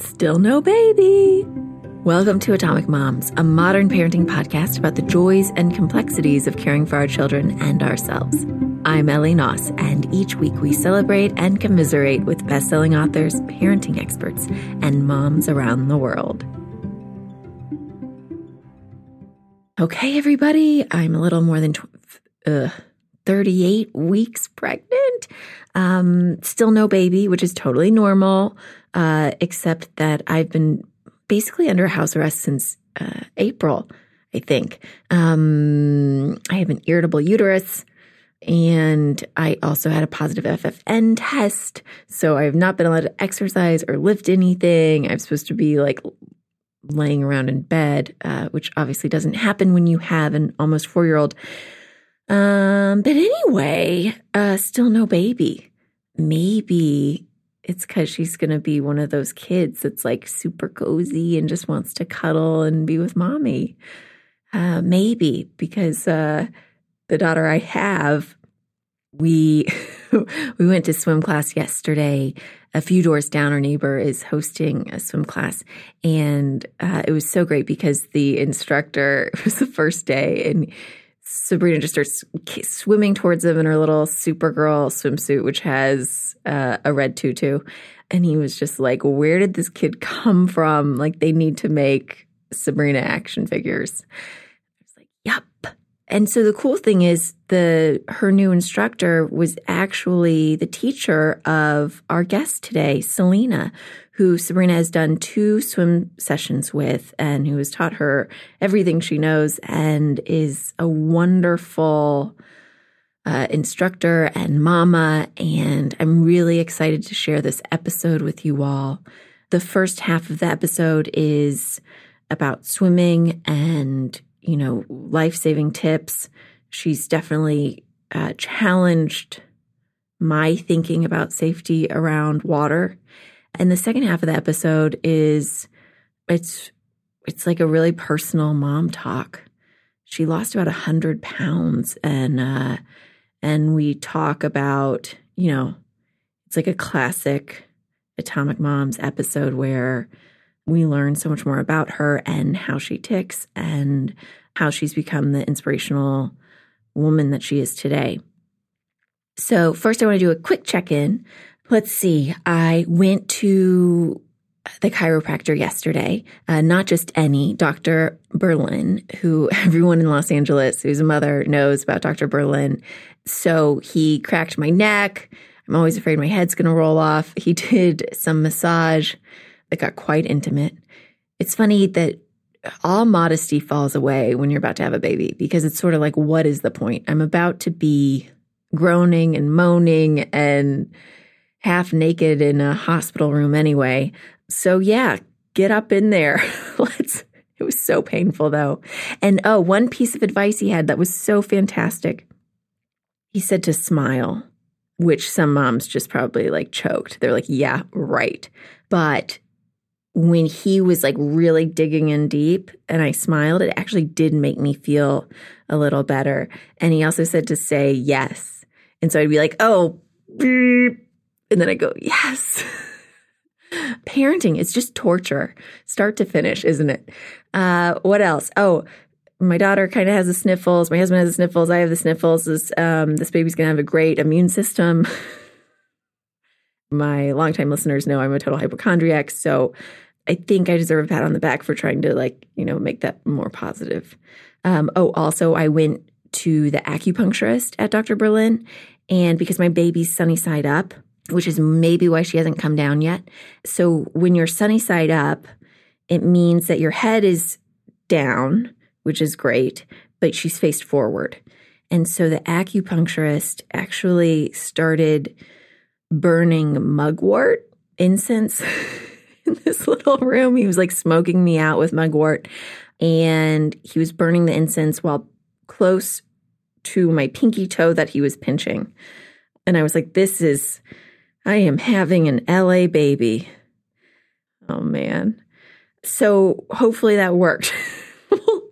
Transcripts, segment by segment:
Still no baby. Welcome to Atomic Moms, a modern parenting podcast about the joys and complexities of caring for our children and ourselves. I'm Ellie Knaus, and each week we celebrate and commiserate with best-selling authors, parenting experts, and moms around the world. Okay, everybody, I'm a little more than tw- uh, 38 weeks pregnant. Um, still no baby, which is totally normal, uh, except that I've been basically under house arrest since uh, April, I think. Um, I have an irritable uterus. And I also had a positive FFN test. So I have not been allowed to exercise or lift anything. I'm supposed to be like laying around in bed, uh, which obviously doesn't happen when you have an almost four year old. Um, but anyway, uh, still no baby. Maybe it's because she's going to be one of those kids that's like super cozy and just wants to cuddle and be with mommy. Uh, maybe because uh, the daughter I have, we we went to swim class yesterday. A few doors down, our neighbor is hosting a swim class, and uh, it was so great because the instructor it was the first day and Sabrina just starts swimming towards him in her little Supergirl swimsuit, which has uh, a red tutu. And he was just like, Where did this kid come from? Like, they need to make Sabrina action figures. I was like, Yup. And so the cool thing is the her new instructor was actually the teacher of our guest today, Selena, who Sabrina has done two swim sessions with and who has taught her everything she knows and is a wonderful uh, instructor and mama. And I'm really excited to share this episode with you all. The first half of the episode is about swimming and, you know, life saving tips. She's definitely uh, challenged my thinking about safety around water and the second half of the episode is it's it's like a really personal mom talk. She lost about a hundred pounds and uh and we talk about, you know, it's like a classic Atomic Moms episode where we learn so much more about her and how she ticks and how she's become the inspirational woman that she is today. So, first, I want to do a quick check in Let's see. I went to the chiropractor yesterday, uh, not just any, Dr. Berlin, who everyone in Los Angeles who's a mother knows about Dr. Berlin. So he cracked my neck. I'm always afraid my head's going to roll off. He did some massage that got quite intimate. It's funny that all modesty falls away when you're about to have a baby because it's sort of like, what is the point? I'm about to be groaning and moaning and half naked in a hospital room anyway. So yeah, get up in there. Let's it was so painful though. And oh, one piece of advice he had that was so fantastic. He said to smile, which some moms just probably like choked. They're like, "Yeah, right." But when he was like really digging in deep and I smiled, it actually did make me feel a little better. And he also said to say yes. And so I'd be like, "Oh, beep, and then I go, yes. Parenting is just torture, start to finish, isn't it? Uh, what else? Oh, my daughter kind of has the sniffles. My husband has the sniffles. I have the sniffles. This, um, this baby's going to have a great immune system. my longtime listeners know I'm a total hypochondriac. So I think I deserve a pat on the back for trying to, like, you know, make that more positive. Um, oh, also, I went to the acupuncturist at Dr. Berlin. And because my baby's sunny side up, which is maybe why she hasn't come down yet. So when you're sunny side up, it means that your head is down, which is great, but she's faced forward. And so the acupuncturist actually started burning mugwort incense in this little room. He was like smoking me out with mugwort and he was burning the incense while close to my pinky toe that he was pinching. And I was like, this is I am having an LA baby. Oh man. So hopefully that worked.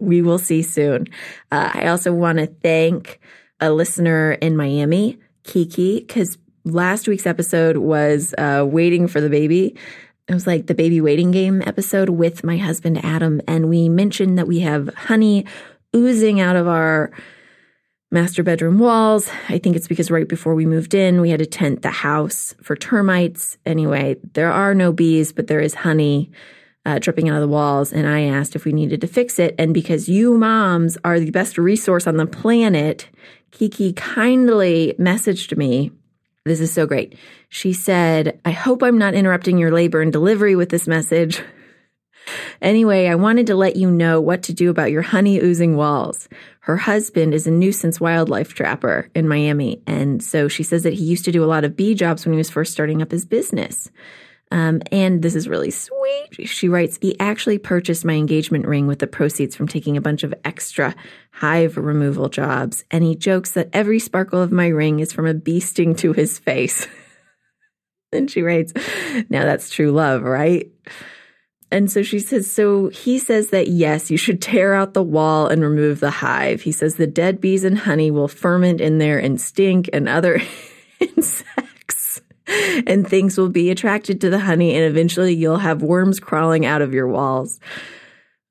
we will see soon. Uh, I also want to thank a listener in Miami, Kiki, because last week's episode was uh, waiting for the baby. it was like the baby waiting game episode with my husband Adam, and we mentioned that we have honey oozing out of our master bedroom walls. I think it's because right before we moved in, we had to tent the house for termites. Anyway, there are no bees, but there is honey uh, dripping out of the walls. And I asked if we needed to fix it. And because you moms are the best resource on the planet, Kiki kindly messaged me. This is so great. She said, I hope I'm not interrupting your labor and delivery with this message. Anyway, I wanted to let you know what to do about your honey oozing walls. Her husband is a nuisance wildlife trapper in Miami. And so she says that he used to do a lot of bee jobs when he was first starting up his business. Um, and this is really sweet. She writes, he actually purchased my engagement ring with the proceeds from taking a bunch of extra hive removal jobs. And he jokes that every sparkle of my ring is from a bee sting to his face. and she writes, now that's true love, right? And so she says, so he says that yes, you should tear out the wall and remove the hive. He says the dead bees and honey will ferment in there and stink and other insects and things will be attracted to the honey and eventually you'll have worms crawling out of your walls.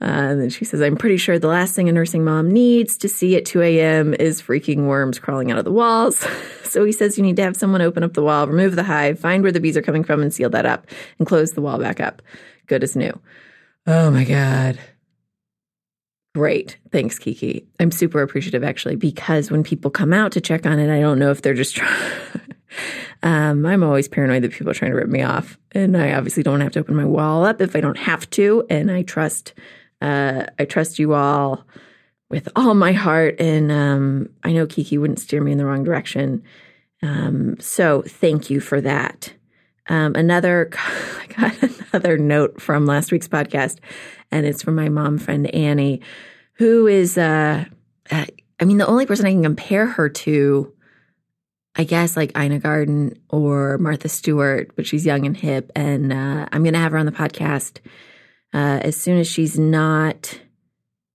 Uh, and then she says, I'm pretty sure the last thing a nursing mom needs to see at 2 a.m. is freaking worms crawling out of the walls. so he says you need to have someone open up the wall, remove the hive, find where the bees are coming from, and seal that up and close the wall back up good as new. Oh my God. Great. Thanks, Kiki. I'm super appreciative actually, because when people come out to check on it, I don't know if they're just trying. Um, I'm always paranoid that people are trying to rip me off. And I obviously don't have to open my wall up if I don't have to. And I trust, uh, I trust you all with all my heart. And um, I know Kiki wouldn't steer me in the wrong direction. Um, so thank you for that. Um, another, I got another note from last week's podcast, and it's from my mom friend Annie, who is, uh, uh, I mean, the only person I can compare her to, I guess, like Ina Garten or Martha Stewart, but she's young and hip, and uh, I'm going to have her on the podcast uh, as soon as she's not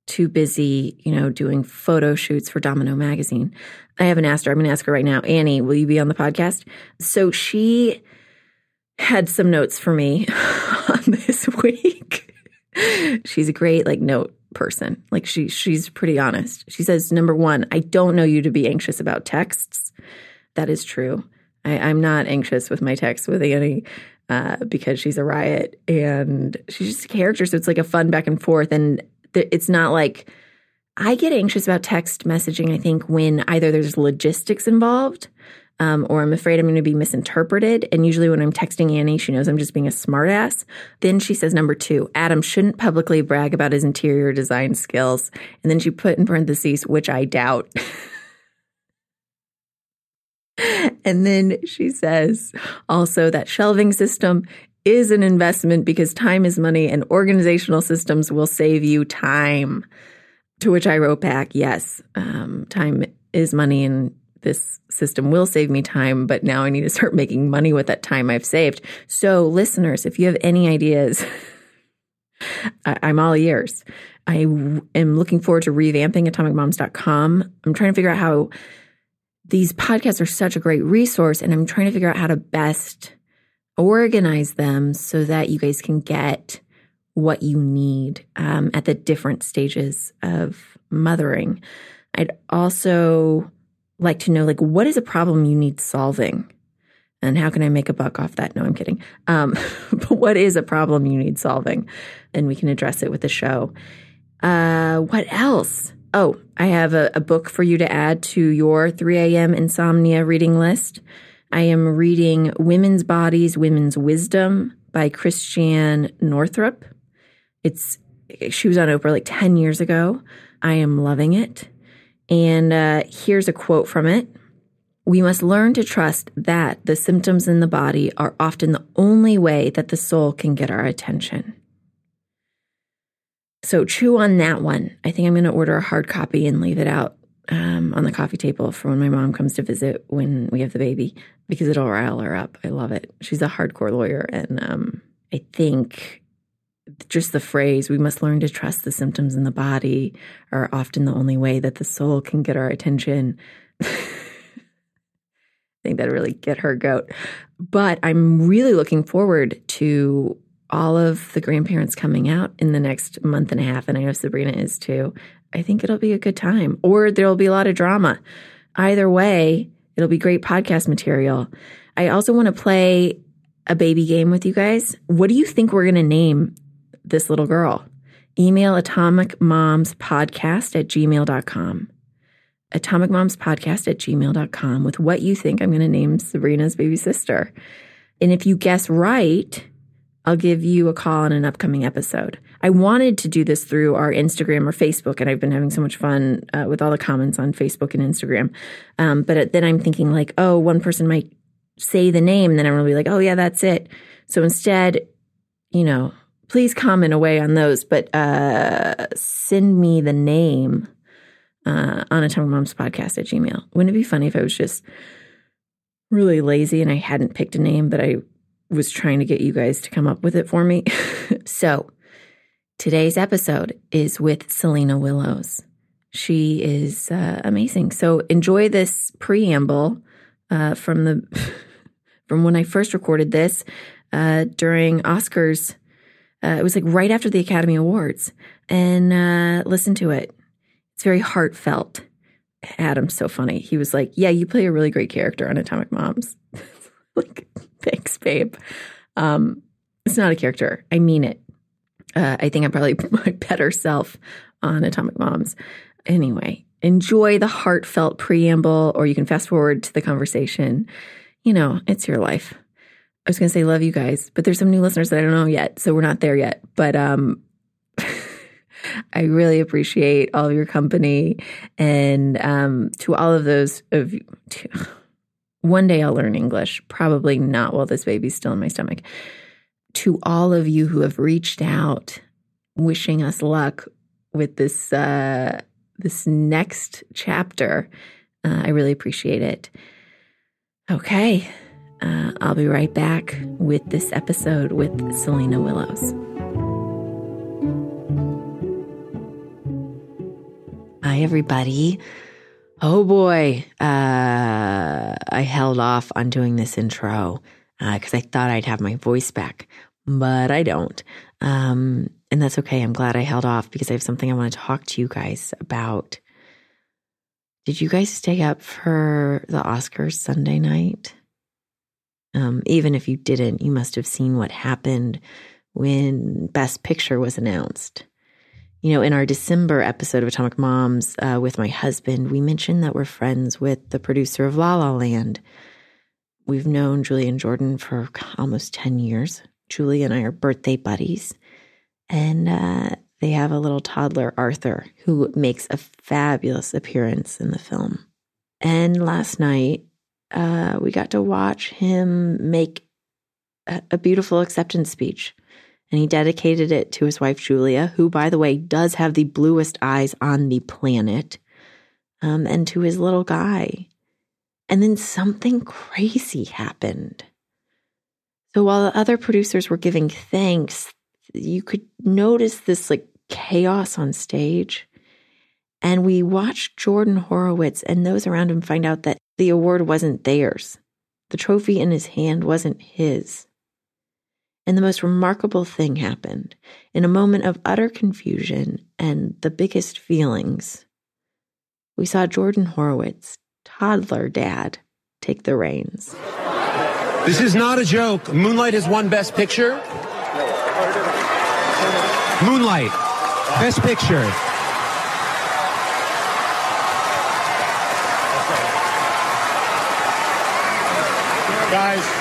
too busy, you know, doing photo shoots for Domino magazine. I haven't asked her. I'm going to ask her right now. Annie, will you be on the podcast? So she had some notes for me on this week. she's a great like note person. Like she she's pretty honest. She says, number one, I don't know you to be anxious about texts. That is true. I, am not anxious with my text with Annie uh, because she's a riot and she's just a character. So it's like a fun back and forth. And th- it's not like I get anxious about text messaging, I think, when either there's logistics involved um, or I'm afraid I'm going to be misinterpreted. And usually when I'm texting Annie, she knows I'm just being a smartass. Then she says, number two, Adam shouldn't publicly brag about his interior design skills. And then she put in parentheses, which I doubt. and then she says also that shelving system is an investment because time is money and organizational systems will save you time. To which I wrote back, yes, um, time is money and this system will save me time, but now I need to start making money with that time I've saved. So, listeners, if you have any ideas, I'm all ears. I am looking forward to revamping atomicmoms.com. I'm trying to figure out how these podcasts are such a great resource, and I'm trying to figure out how to best organize them so that you guys can get what you need um, at the different stages of mothering. I'd also like to know like what is a problem you need solving? And how can i make a buck off that? No i'm kidding. Um, but what is a problem you need solving? And we can address it with the show. Uh, what else oh i have a, a book for you to add to your 3 a.m insomnia reading list. I am reading women's bodies women's wisdom by christiane northrup. It's she was on oprah like 10 years ago. I am loving it. And uh, here's a quote from it. We must learn to trust that the symptoms in the body are often the only way that the soul can get our attention. So chew on that one. I think I'm going to order a hard copy and leave it out um, on the coffee table for when my mom comes to visit when we have the baby because it'll rile her up. I love it. She's a hardcore lawyer, and um, I think just the phrase, we must learn to trust the symptoms in the body, are often the only way that the soul can get our attention. I think that really get her goat. But I'm really looking forward to all of the grandparents coming out in the next month and a half, and I know Sabrina is too. I think it'll be a good time, or there'll be a lot of drama. Either way, it'll be great podcast material. I also want to play a baby game with you guys. What do you think we're going to name this little girl? Email atomicmomspodcast at gmail.com. Atomicmomspodcast at gmail.com with what you think I'm going to name Sabrina's baby sister. And if you guess right, I'll give you a call on an upcoming episode. I wanted to do this through our Instagram or Facebook, and I've been having so much fun uh, with all the comments on Facebook and Instagram. Um, but then I'm thinking, like, oh, one person might say the name, and then I'm going to be like, oh, yeah, that's it. So instead, you know, please comment away on those, but uh, send me the name uh, on Atomic Moms Podcast at Gmail. Wouldn't it be funny if I was just really lazy and I hadn't picked a name, but I was trying to get you guys to come up with it for me. so today's episode is with Selena Willows. She is uh, amazing. So enjoy this preamble uh, from the from when I first recorded this uh, during Oscars. Uh, it was like right after the Academy Awards, and uh, listen to it. It's very heartfelt. Adam's so funny. He was like, "Yeah, you play a really great character on Atomic Moms." like, thanks, babe. Um, it's not a character. I mean it. Uh, I think I'm probably my better self on Atomic Moms. Anyway, enjoy the heartfelt preamble, or you can fast forward to the conversation. You know, it's your life. I was going to say love you guys, but there's some new listeners that I don't know yet, so we're not there yet. But um, I really appreciate all of your company, and um, to all of those of you. To, one day I'll learn English, probably not while this baby's still in my stomach. To all of you who have reached out, wishing us luck with this uh, this next chapter, uh, I really appreciate it. Okay, uh, I'll be right back with this episode with Selena Willows. Hi, everybody. Oh boy, uh, I held off on doing this intro because uh, I thought I'd have my voice back, but I don't. Um, and that's okay. I'm glad I held off because I have something I want to talk to you guys about. Did you guys stay up for the Oscars Sunday night? Um, even if you didn't, you must have seen what happened when Best Picture was announced. You know, in our December episode of Atomic Moms uh, with my husband, we mentioned that we're friends with the producer of La La Land. We've known Julie and Jordan for almost 10 years. Julie and I are birthday buddies. And uh, they have a little toddler, Arthur, who makes a fabulous appearance in the film. And last night, uh, we got to watch him make a, a beautiful acceptance speech and he dedicated it to his wife Julia, who, by the way, does have the bluest eyes on the planet, um, and to his little guy. And then something crazy happened. So while the other producers were giving thanks, you could notice this like chaos on stage. And we watched Jordan Horowitz and those around him find out that the award wasn't theirs. The trophy in his hand wasn't his. And the most remarkable thing happened. In a moment of utter confusion and the biggest feelings, we saw Jordan Horowitz, toddler dad, take the reins. This is not a joke. Moonlight has won Best Picture. Moonlight, Best Picture. Guys,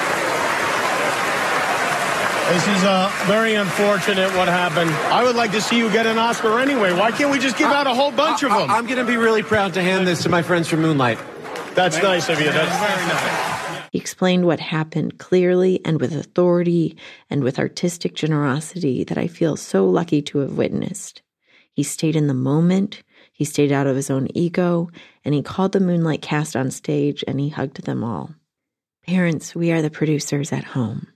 this is uh, very unfortunate what happened. I would like to see you get an Oscar anyway. Why can't we just give out a whole bunch of them? I, am going to be really proud to hand this to my friends from Moonlight. That's nice of you. That's very nice. He explained what happened clearly and with authority and with artistic generosity that I feel so lucky to have witnessed. He stayed in the moment, he stayed out of his own ego, and he called the Moonlight cast on stage and he hugged them all. Parents, we are the producers at home.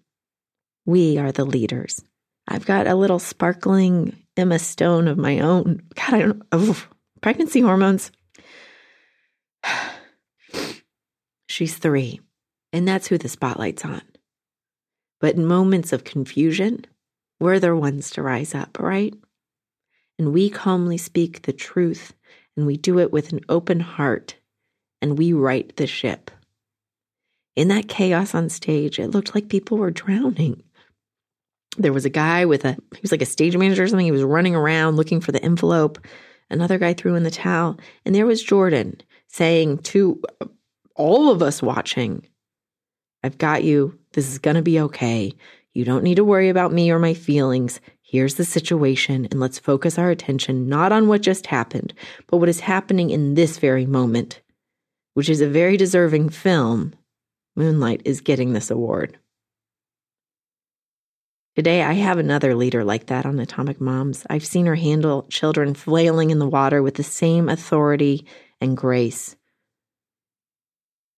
We are the leaders. I've got a little sparkling Emma Stone of my own. God, I don't know. Pregnancy hormones. She's three, and that's who the spotlight's on. But in moments of confusion, we're the ones to rise up, right? And we calmly speak the truth, and we do it with an open heart, and we right the ship. In that chaos on stage, it looked like people were drowning. There was a guy with a, he was like a stage manager or something. He was running around looking for the envelope. Another guy threw in the towel. And there was Jordan saying to all of us watching, I've got you. This is going to be okay. You don't need to worry about me or my feelings. Here's the situation, and let's focus our attention not on what just happened, but what is happening in this very moment, which is a very deserving film. Moonlight is getting this award. Today, I have another leader like that on Atomic Moms. I've seen her handle children flailing in the water with the same authority and grace.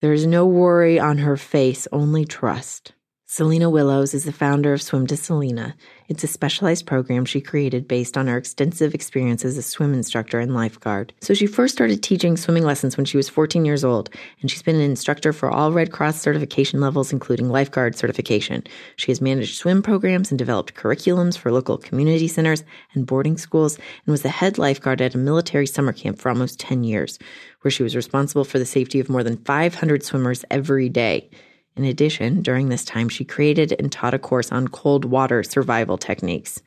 There is no worry on her face, only trust. Selena Willows is the founder of Swim to Selena. It's a specialized program she created based on her extensive experience as a swim instructor and lifeguard. So she first started teaching swimming lessons when she was 14 years old, and she's been an instructor for all Red Cross certification levels, including lifeguard certification. She has managed swim programs and developed curriculums for local community centers and boarding schools, and was the head lifeguard at a military summer camp for almost 10 years, where she was responsible for the safety of more than 500 swimmers every day. In addition, during this time, she created and taught a course on cold water survival techniques.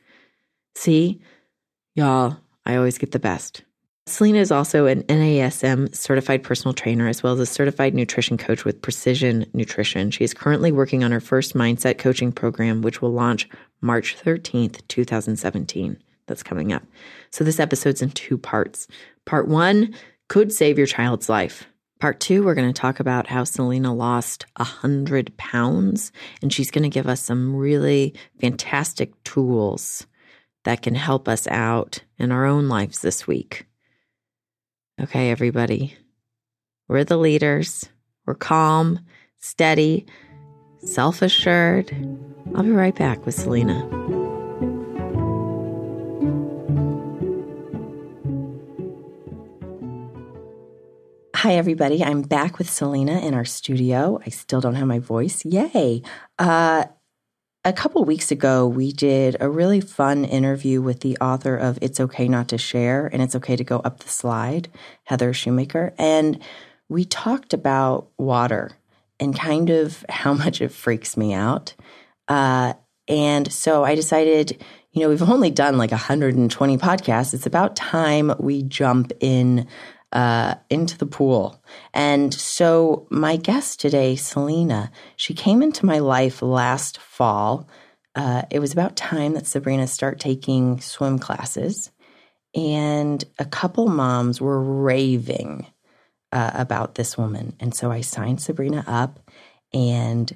See, y'all, I always get the best. Selena is also an NASM certified personal trainer as well as a certified nutrition coach with Precision Nutrition. She is currently working on her first mindset coaching program, which will launch March 13th, 2017. That's coming up. So this episode's in two parts. Part one could save your child's life. Part two, we're going to talk about how Selena lost a hundred pounds, and she's going to give us some really fantastic tools that can help us out in our own lives this week. Okay, everybody, we're the leaders. We're calm, steady, self assured. I'll be right back with Selena. Hi, everybody. I'm back with Selena in our studio. I still don't have my voice. Yay. Uh, a couple weeks ago, we did a really fun interview with the author of It's Okay Not to Share and It's Okay to Go Up the Slide, Heather Shumaker. And we talked about water and kind of how much it freaks me out. Uh, and so I decided, you know, we've only done like 120 podcasts. It's about time we jump in uh, into the pool. And so, my guest today, Selena, she came into my life last fall. Uh, it was about time that Sabrina start taking swim classes, and a couple moms were raving uh, about this woman. And so, I signed Sabrina up, and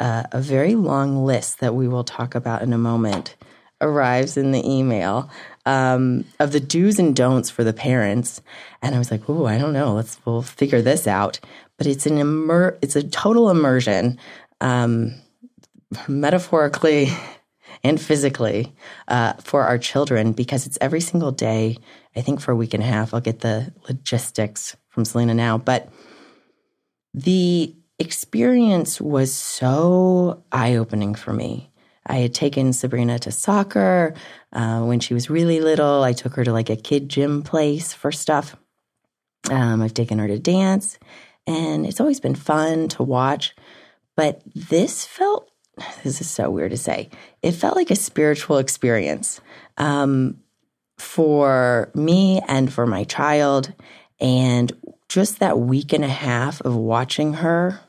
uh, a very long list that we will talk about in a moment arrives in the email um, of the do's and don'ts for the parents. And I was like, oh, I don't know. Let's we'll figure this out. But it's an immer- it's a total immersion, um, metaphorically and physically, uh, for our children because it's every single day. I think for a week and a half. I'll get the logistics from Selena now, but the experience was so eye opening for me. I had taken Sabrina to soccer uh, when she was really little. I took her to like a kid gym place for stuff. Um, I've taken her to dance, and it's always been fun to watch. But this felt, this is so weird to say, it felt like a spiritual experience um, for me and for my child. And just that week and a half of watching her,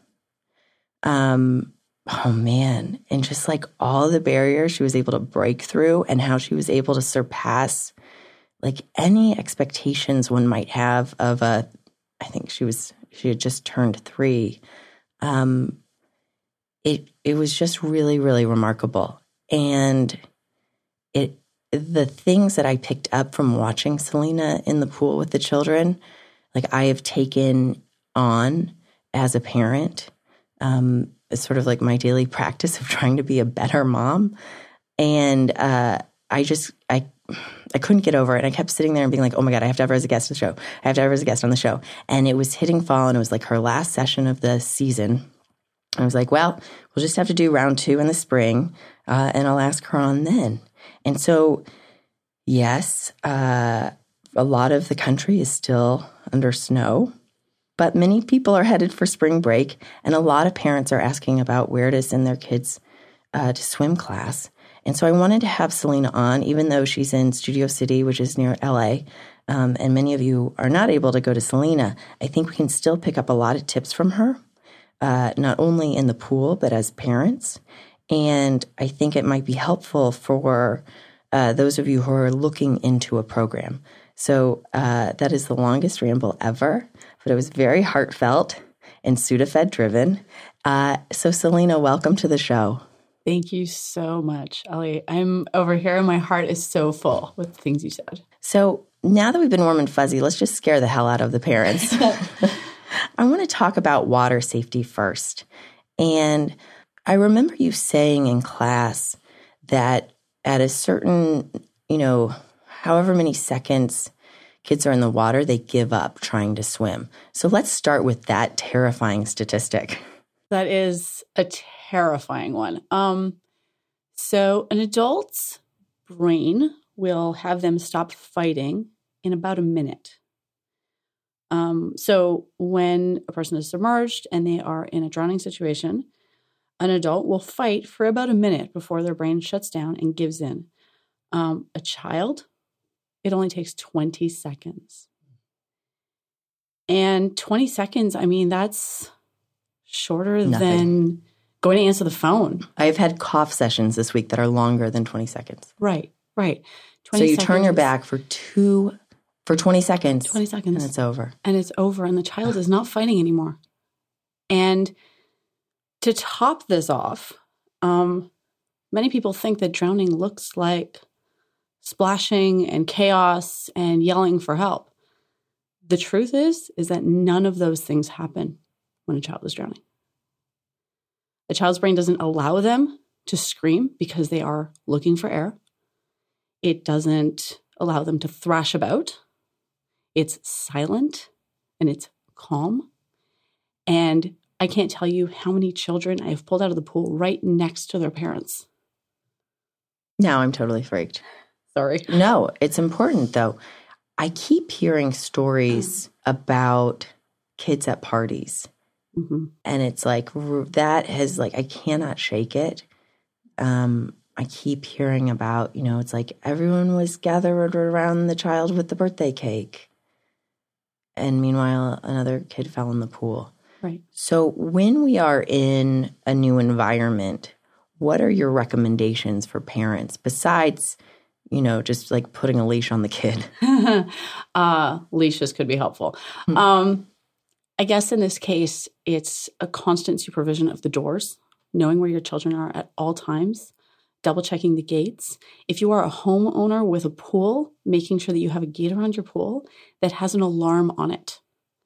um, oh man, and just like all the barriers she was able to break through and how she was able to surpass like any expectations one might have of a, I think she was, she had just turned three. Um, it, it was just really, really remarkable. And it, the things that I picked up from watching Selena in the pool with the children, like I have taken on as a parent. Um, is sort of like my daily practice of trying to be a better mom. And uh, I just, I, I couldn't get over it. I kept sitting there and being like, oh my God, I have to have her as a guest on the show. I have to have her as a guest on the show. And it was hitting fall and it was like her last session of the season. I was like, well, we'll just have to do round two in the spring uh, and I'll ask her on then. And so, yes, uh, a lot of the country is still under snow, but many people are headed for spring break, and a lot of parents are asking about where to send their kids uh, to swim class. And so I wanted to have Selena on, even though she's in Studio City, which is near LA. Um, and many of you are not able to go to Selena. I think we can still pick up a lot of tips from her, uh, not only in the pool, but as parents. And I think it might be helpful for uh, those of you who are looking into a program. So uh, that is the longest ramble ever, but it was very heartfelt and Sudafed driven. Uh, so, Selena, welcome to the show. Thank you so much, Ellie. I'm over here and my heart is so full with the things you said. So, now that we've been warm and fuzzy, let's just scare the hell out of the parents. I want to talk about water safety first. And I remember you saying in class that at a certain, you know, however many seconds kids are in the water, they give up trying to swim. So let's start with that terrifying statistic. That is a terrifying one. Um, so, an adult's brain will have them stop fighting in about a minute. Um, so, when a person is submerged and they are in a drowning situation, an adult will fight for about a minute before their brain shuts down and gives in. Um, a child it only takes 20 seconds. And 20 seconds, I mean, that's shorter Nothing. than going to answer the phone. I've had cough sessions this week that are longer than 20 seconds. Right, right. so you turn your back for two, for 20 seconds. 20 seconds. And it's over. And it's over. And the child is not fighting anymore. And to top this off, um, many people think that drowning looks like splashing and chaos and yelling for help. The truth is is that none of those things happen when a child is drowning. A child's brain doesn't allow them to scream because they are looking for air. It doesn't allow them to thrash about. It's silent and it's calm. And I can't tell you how many children I have pulled out of the pool right next to their parents. Now I'm totally freaked. Sorry. No, it's important though. I keep hearing stories about kids at parties. Mm-hmm. And it's like that has like I cannot shake it. Um I keep hearing about, you know, it's like everyone was gathered around the child with the birthday cake. And meanwhile, another kid fell in the pool. Right. So when we are in a new environment, what are your recommendations for parents besides you know, just like putting a leash on the kid? uh, leashes could be helpful. Hmm. Um, I guess in this case, it's a constant supervision of the doors, knowing where your children are at all times, double checking the gates. If you are a homeowner with a pool, making sure that you have a gate around your pool that has an alarm on it.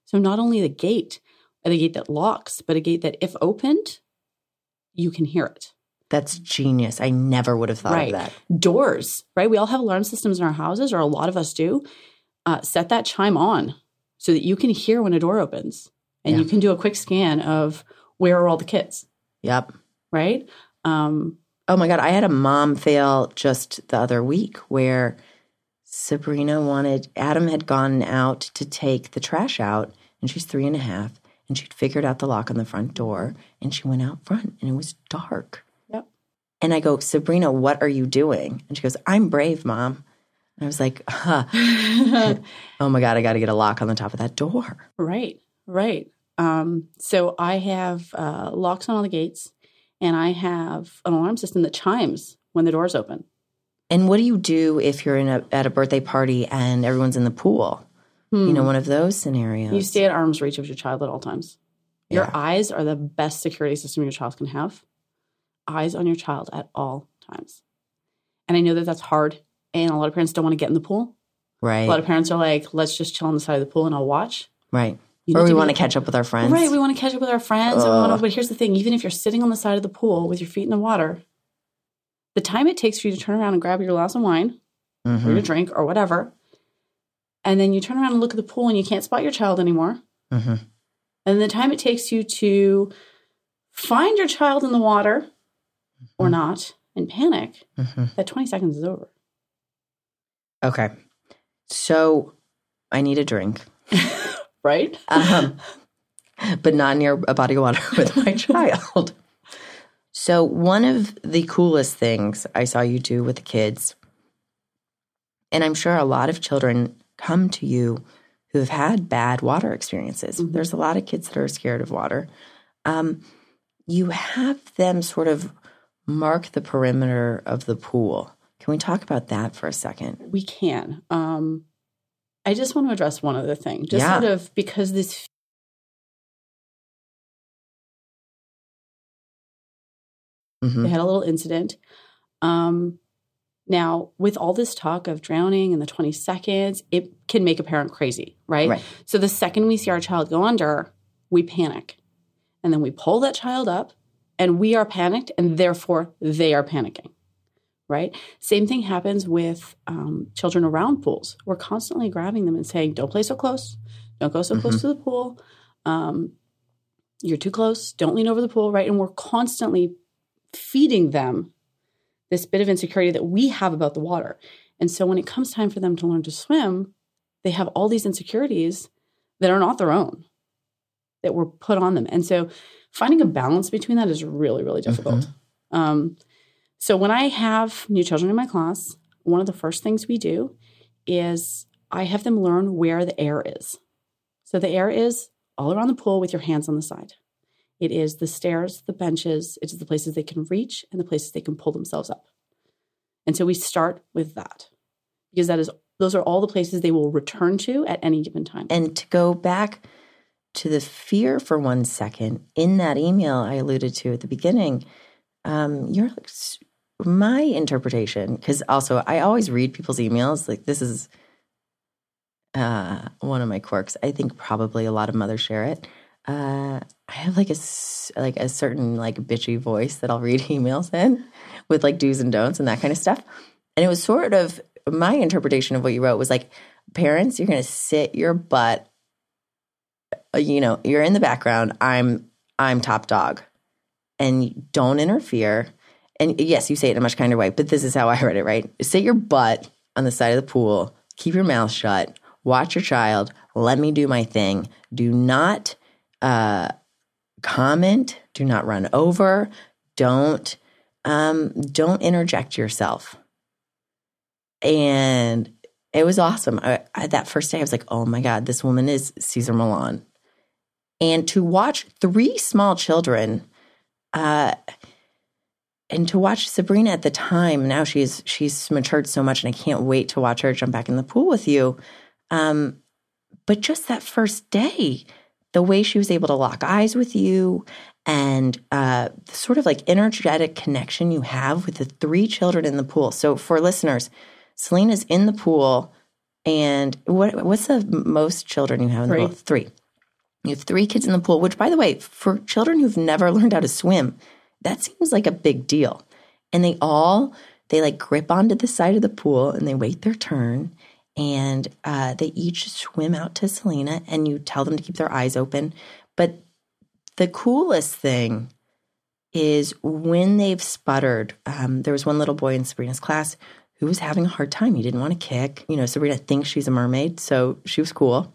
So not only the gate, the gate that locks, but a gate that, if opened, you can hear it. That's genius. I never would have thought right. of that. Doors, right? We all have alarm systems in our houses, or a lot of us do. Uh, set that chime on so that you can hear when a door opens and yeah. you can do a quick scan of where are all the kids. Yep. Right? Um, oh my God. I had a mom fail just the other week where Sabrina wanted, Adam had gone out to take the trash out, and she's three and a half, and she'd figured out the lock on the front door, and she went out front, and it was dark. And I go, Sabrina, what are you doing? And she goes, I'm brave, mom. And I was like, huh. oh my God, I got to get a lock on the top of that door. Right, right. Um, so I have uh, locks on all the gates and I have an alarm system that chimes when the doors open. And what do you do if you're in a, at a birthday party and everyone's in the pool? Hmm. You know, hmm. one of those scenarios. You stay at arm's reach of your child at all times. Your yeah. eyes are the best security system your child can have eyes on your child at all times. And I know that that's hard. And a lot of parents don't want to get in the pool. Right. A lot of parents are like, let's just chill on the side of the pool and I'll watch. Right. or we want to catch up with our friends. Right. We want to catch up with our friends. To, but here's the thing even if you're sitting on the side of the pool with your feet in the water, the time it takes for you to turn around and grab your glass of wine mm-hmm. or your drink or whatever, and then you turn around and look at the pool and you can't spot your child anymore. Mm-hmm. And the time it takes you to find your child in the water or mm-hmm. not, and panic, hmm that 20 seconds is over. Okay. So I need a drink, Right? um, but not near a body of water with my child. So, one of the coolest things I saw you do with the kids, and I'm sure a lot of children come to you who have had bad water experiences. Mhm. There's a lot of kids that are scared of water. Um, you have them sort of mark the perimeter of the pool. Can we talk about that for a second? we can. Um, I just want to address one other thing, just Yeah. sort of because this. Mhm. They had a little incident. Um, now, with all this talk of drowning in the 20 seconds, it can make a parent crazy, right? Right. So the second we see our child go under, we panic. And then we pull that child up, and we are panicked, and therefore they are panicking, right? Same thing happens with um, children around pools. We're constantly grabbing them and saying, don't play so close. Don't go so close to the pool. Um, you're too close. Don't lean over the pool, right? And we're constantly feeding them this bit of insecurity that we have about the water. And so when it comes time for them to learn to swim, they have all these insecurities that are not their own that were put on them. And so finding a balance between that is really, really difficult. Um, so when I have new children in my class, one of the first things we do is I have them learn where the air is. So the air is all around the pool with your hands on the side. It is the stairs, the benches, it is the places they can reach and the places they can pull themselves up. And so we start with that because that is those are all the places they will return to at any given time. And to go back to the fear for one second, in that email I alluded to at the beginning, um, you're my interpretation, because also I always read people's emails. Like this is uh, one of my quirks. I think probably a lot of mothers share it. Uh, I have like a like a certain like bitchy voice that I'll read emails in with like do's and don'ts and that kind of stuff. And it was sort of my interpretation of what you wrote was like, parents, you're going to sit your butt. Uh, You know, you're in the background. I'm I'm top dog, and don't interfere. And yes, you say it in a much kinder way, but this is how I read it. Right? Sit your butt on the side of the pool. Keep your mouth shut. Watch your child. Let me do my thing. Do not uh, comment. Do not run over. Don't um, don't interject yourself. And it was awesome. I, I, that first day, I was like, "Oh my god, this woman is Cesar Millan." And to watch three small children, uh, and to watch Sabrina at the time, now she's she's matured so much, and I can't wait to watch her jump back in the pool with you. Um, but just that first day, the way she was able to lock eyes with you and uh, the sort of like energetic connection you have with the three children in the pool. So for listeners, Selena's in the pool, and what what's the most children you have in Three. the pool? Three. You have three kids in the pool, which, by the way, for children who've never learned how to swim, that seems like a big deal. And they all they like grip onto the side of the pool and they wait their turn, and uh, they each swim out to Selena, and you tell them to keep their eyes open. But the coolest thing is when they've sputtered. Um, there was one little boy in Sabrina's class who was having a hard time. He didn't want to kick. You know, Sabrina thinks she's a mermaid, so she was cool.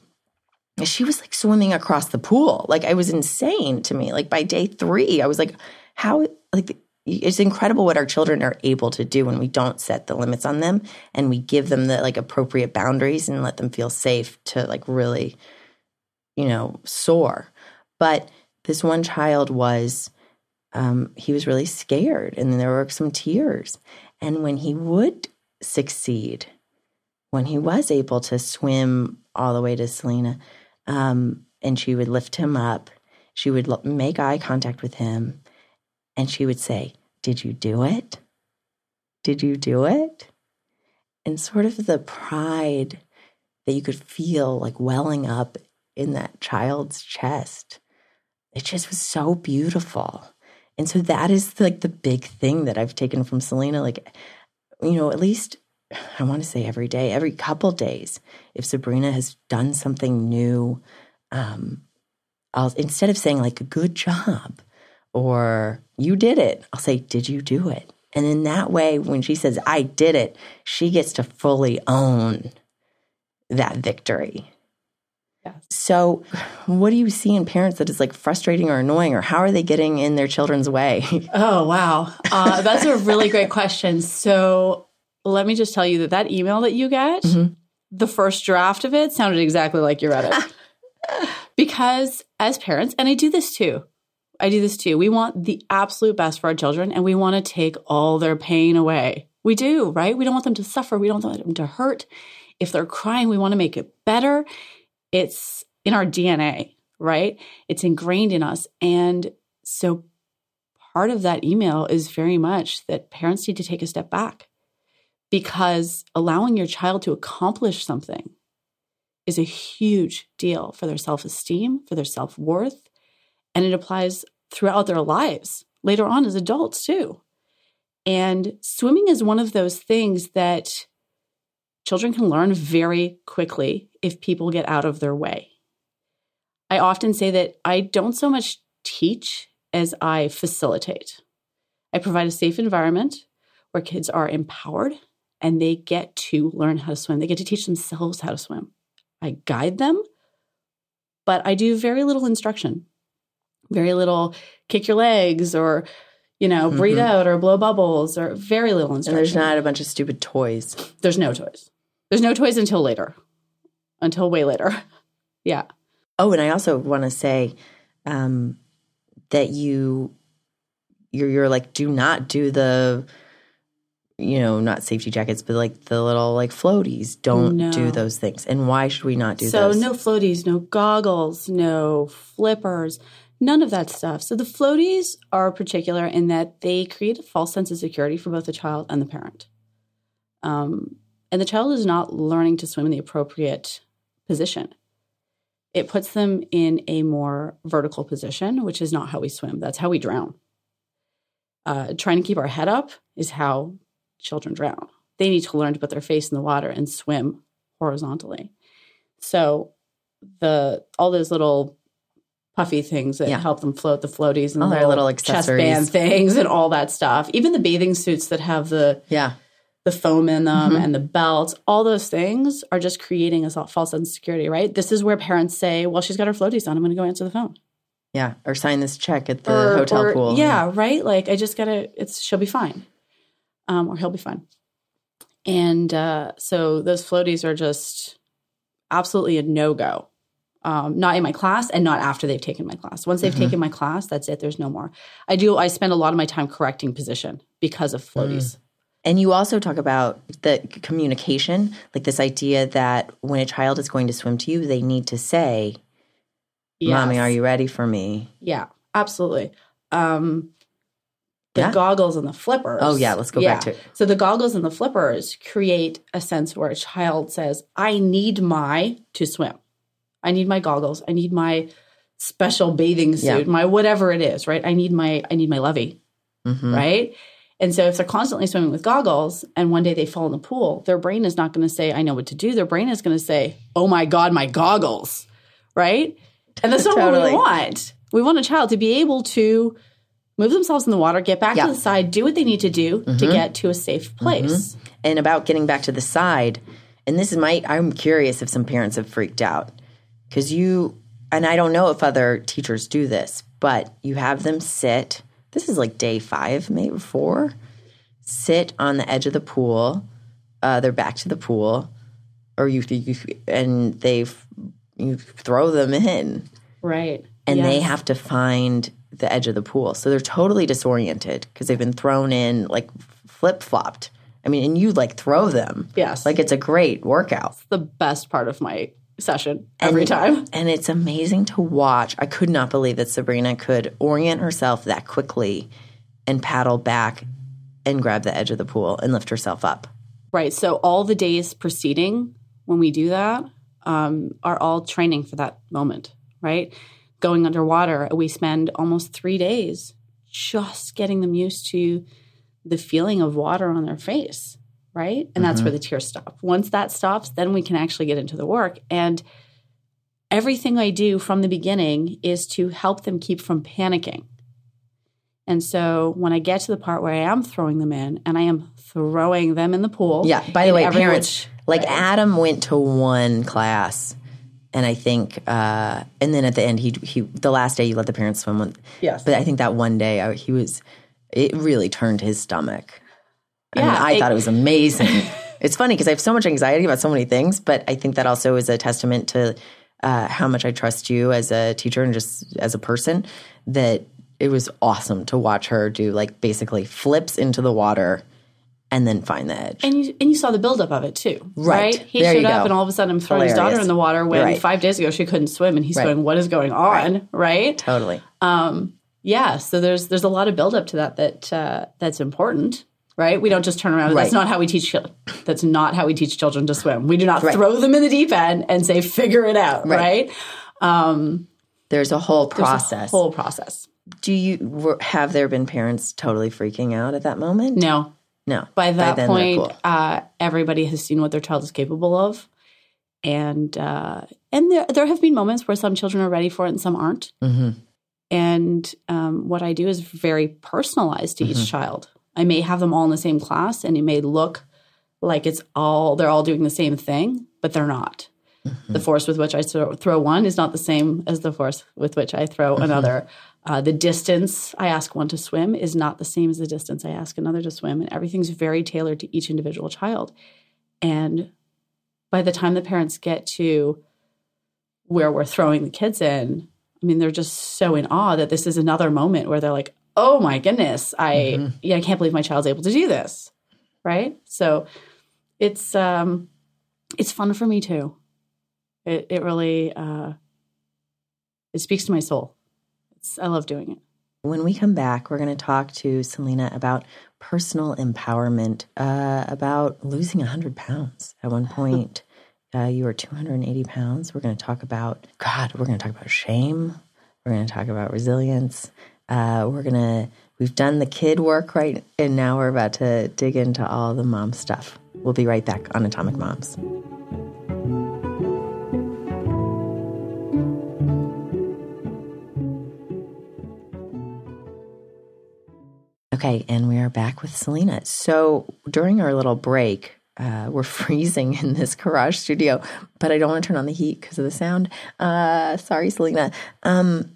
She was like swimming across the pool. Like I was insane to me. Like by day three, I was like, how like it's incredible what our children are able to do when we don't set the limits on them and we give them the like appropriate boundaries and let them feel safe to like really, you know, soar. But this one child was um, he was really scared and there were some tears. And when he would succeed, when he was able to swim all the way to Selena, um, and she would lift him up, she would lo- make eye contact with him, and she would say, Did you do it? Did you do it? And sort of the pride that you could feel like welling up in that child's chest. It just was so beautiful. And so that is like the big thing that I've taken from Selena. Like, you know, at least I want to say every day, every couple days, if Sabrina has done something new, um, I'll instead of saying like a "good job" or "you did it," I'll say "did you do it?" And in that way, when she says, I did it, she gets to fully own that victory. Yes. So, what do you see in parents that is like frustrating or annoying, or how are they getting in their children's way? Oh, wow. Uh, that's a really great question. So let me just tell you that that email that you get, the first draft of it sounded exactly like you read it. because as parents, and I do this too, I do this too. We want the absolute best for our children and we want to take all their pain away. We do, right? We don't want them to suffer. We don't want them to hurt. If they're crying, we want to make it better. It's in our DNA, right? It's ingrained in us. And so part of that email is very much that parents need to take a step back because allowing your child to accomplish something is a huge deal for their self esteem, for their self worth, and it applies throughout their lives later on as adults too. And swimming is one of those things that children can learn very quickly if people get out of their way. I often say that I don't so much teach as I facilitate. I provide a safe environment where kids are empowered and they get to learn how to swim. They get to teach themselves how to swim. I guide them, but I do very little instruction, very little kick your legs or, you know, mm-hmm. breathe out or blow bubbles or very little instruction. and there's not a bunch of stupid toys. There's no toys. There's no toys until later, until way later. yeah. Oh, and I also want to say um, that you you're you're like do not do the you know not safety jackets but like the little like floaties don't No. do those things and why should we not do so those no floaties, no goggles, no flippers, none of that stuff. So the floaties are particular in that they create a false sense of security for both the child and the parent. Um, and the child is not learning to swim in the appropriate position. It puts them in a more vertical position, which is not how we swim. That's how we drown. Uh, trying to keep our head up is how children drown. They need to learn to put their face in the water and swim horizontally. So the all those little puffy things that Yeah. help them float, the floaties and All their little, little chest band things and all that stuff. Even the bathing suits that have the yeah the foam in them Mm-hmm. and the belts, all those things are just creating a false sense of security, right? This is where parents say, "Well, she's got her floaties on. I'm going to go answer the phone." yeah or sign this check at the Or- hotel or- pool Yeah, right. Like I just gotta. It's she'll be fine, um, or he'll be fine. And uh, so those floaties are just absolutely a no go. Um, not in my class, and not after they've taken my class. Once they've taken my class, that's it. There's no more. I do. I spend a lot of my time correcting position because of floaties. And you also talk about the communication, like this idea that when a child is going to swim to you, they need to say, "Mommy, are you ready for me?" Yeah, absolutely. Um, the Yeah. goggles and the flippers. Oh, yeah, let's go back to it. So the goggles and the flippers create a sense where a child says, "I need my to swim. I need my goggles. I need my special bathing suit. Yeah. My whatever it is. Right? I need my I need my lovey. Mhm. Right." And so if they're constantly swimming with goggles and one day they fall in the pool, their brain is not going to say, I know what to do. Their brain is going to say, Oh my God, my goggles. Right? And that's not what we want. We want a child to be able to move themselves in the water, get back Yeah. to the side, do what they need to do to mm-hmm. get to a safe mm-hmm. place. and about getting back to the side and this is my i'm curious if some parents have freaked out because you and i don't know if other teachers do this but you have them sit this is like day five maybe four sit on the edge of the pool uh, they're back to the pool or you, you and they you throw them in Right. and they have to find the edge of the pool. So they're totally disoriented because they've been thrown in like flip flopped. I mean, and you like throw them. Yes. Like it's a great workout. the best part of my session every And- time. And it's amazing to watch. I could not believe that Sabrina could orient herself that quickly and paddle back and grab the edge of the pool and lift herself up. Right. So all the days preceding when we do that um, are all training for that moment, right? Going underwater, we spend almost three days just getting them used to the feeling of water on their face, right? And that's where the tears stop. Once that stops, then we can actually get into the work. And everything I do from the beginning is to help them keep from panicking. And so when I get to the part where I am throwing them in and I am throwing them in the pool. Yeah. By the way, parents, which- like Adam went to one class, and I think, uh, and then at the end, he he the last day you let the parents swim with. Yes. But I think that one day I, he was, it really turned his stomach. Yeah, I it- thought it was amazing. it's funny because I have so much anxiety about so many things, but I think that also is a testament to uh, how much I trust you as a teacher and just as a person. That it was awesome to watch her do like basically flips into the water and then find the edge. And you and you saw the buildup of it too, Right. right? He There showed up, and all of a sudden, I'm throwing his daughter in the water when right. five days ago she couldn't swim, and he's Right. going, "What is going on?" Right? Totally. Yeah. So there's there's a lot of buildup to that that uh, that's important, right? We don't just turn around. Right. That's not how we teach. That's not how we teach children to swim. We do not throw them in the deep end and say, "Figure it out," Right. right? There's a whole There's a process. whole process. Do you have there been parents totally freaking out at that moment? No, No. by that then point, cool. uh, everybody has seen what their child is capable of, and uh, and there there have been moments where some children are ready for it and some aren't. Mhm. And um, what I do is very personalized to Mm-hmm. each child. I may have them all in the same class, and it may look like it's all they're all doing the same thing, but they're not. Mm-hmm. The force with which I throw, one is not the same as the force with which I throw Mm-hmm. another. Uh, the distance I ask one to swim is not the same as the distance I ask another to swim, and everything's very tailored to each individual child. And by the time the parents get to where we're throwing the kids in, I mean, they're just so in awe that this is another moment where they're like, "Oh my goodness, I yeah, I can't believe my child's able to do this." Right? So it's um it's fun for me too. It it really uh it speaks to my soul. It's I love doing it. When we come back, we're going to talk to Selena about personal empowerment, uh, about losing 100 pounds. At one point, uh, you were 280 pounds. We're going to talk about, God, we're going to talk about shame. We're going to talk about resilience. Uh, we're to, we've done the kid work, right? And now we're about to dig into all the mom stuff. We'll be right back on Atomic Moms. Okay, and we are back with Selena. So during our little break, uh, we're freezing in this garage studio, but I don't want to turn on the heat because of the sound. Uh, sorry, Selena. Um,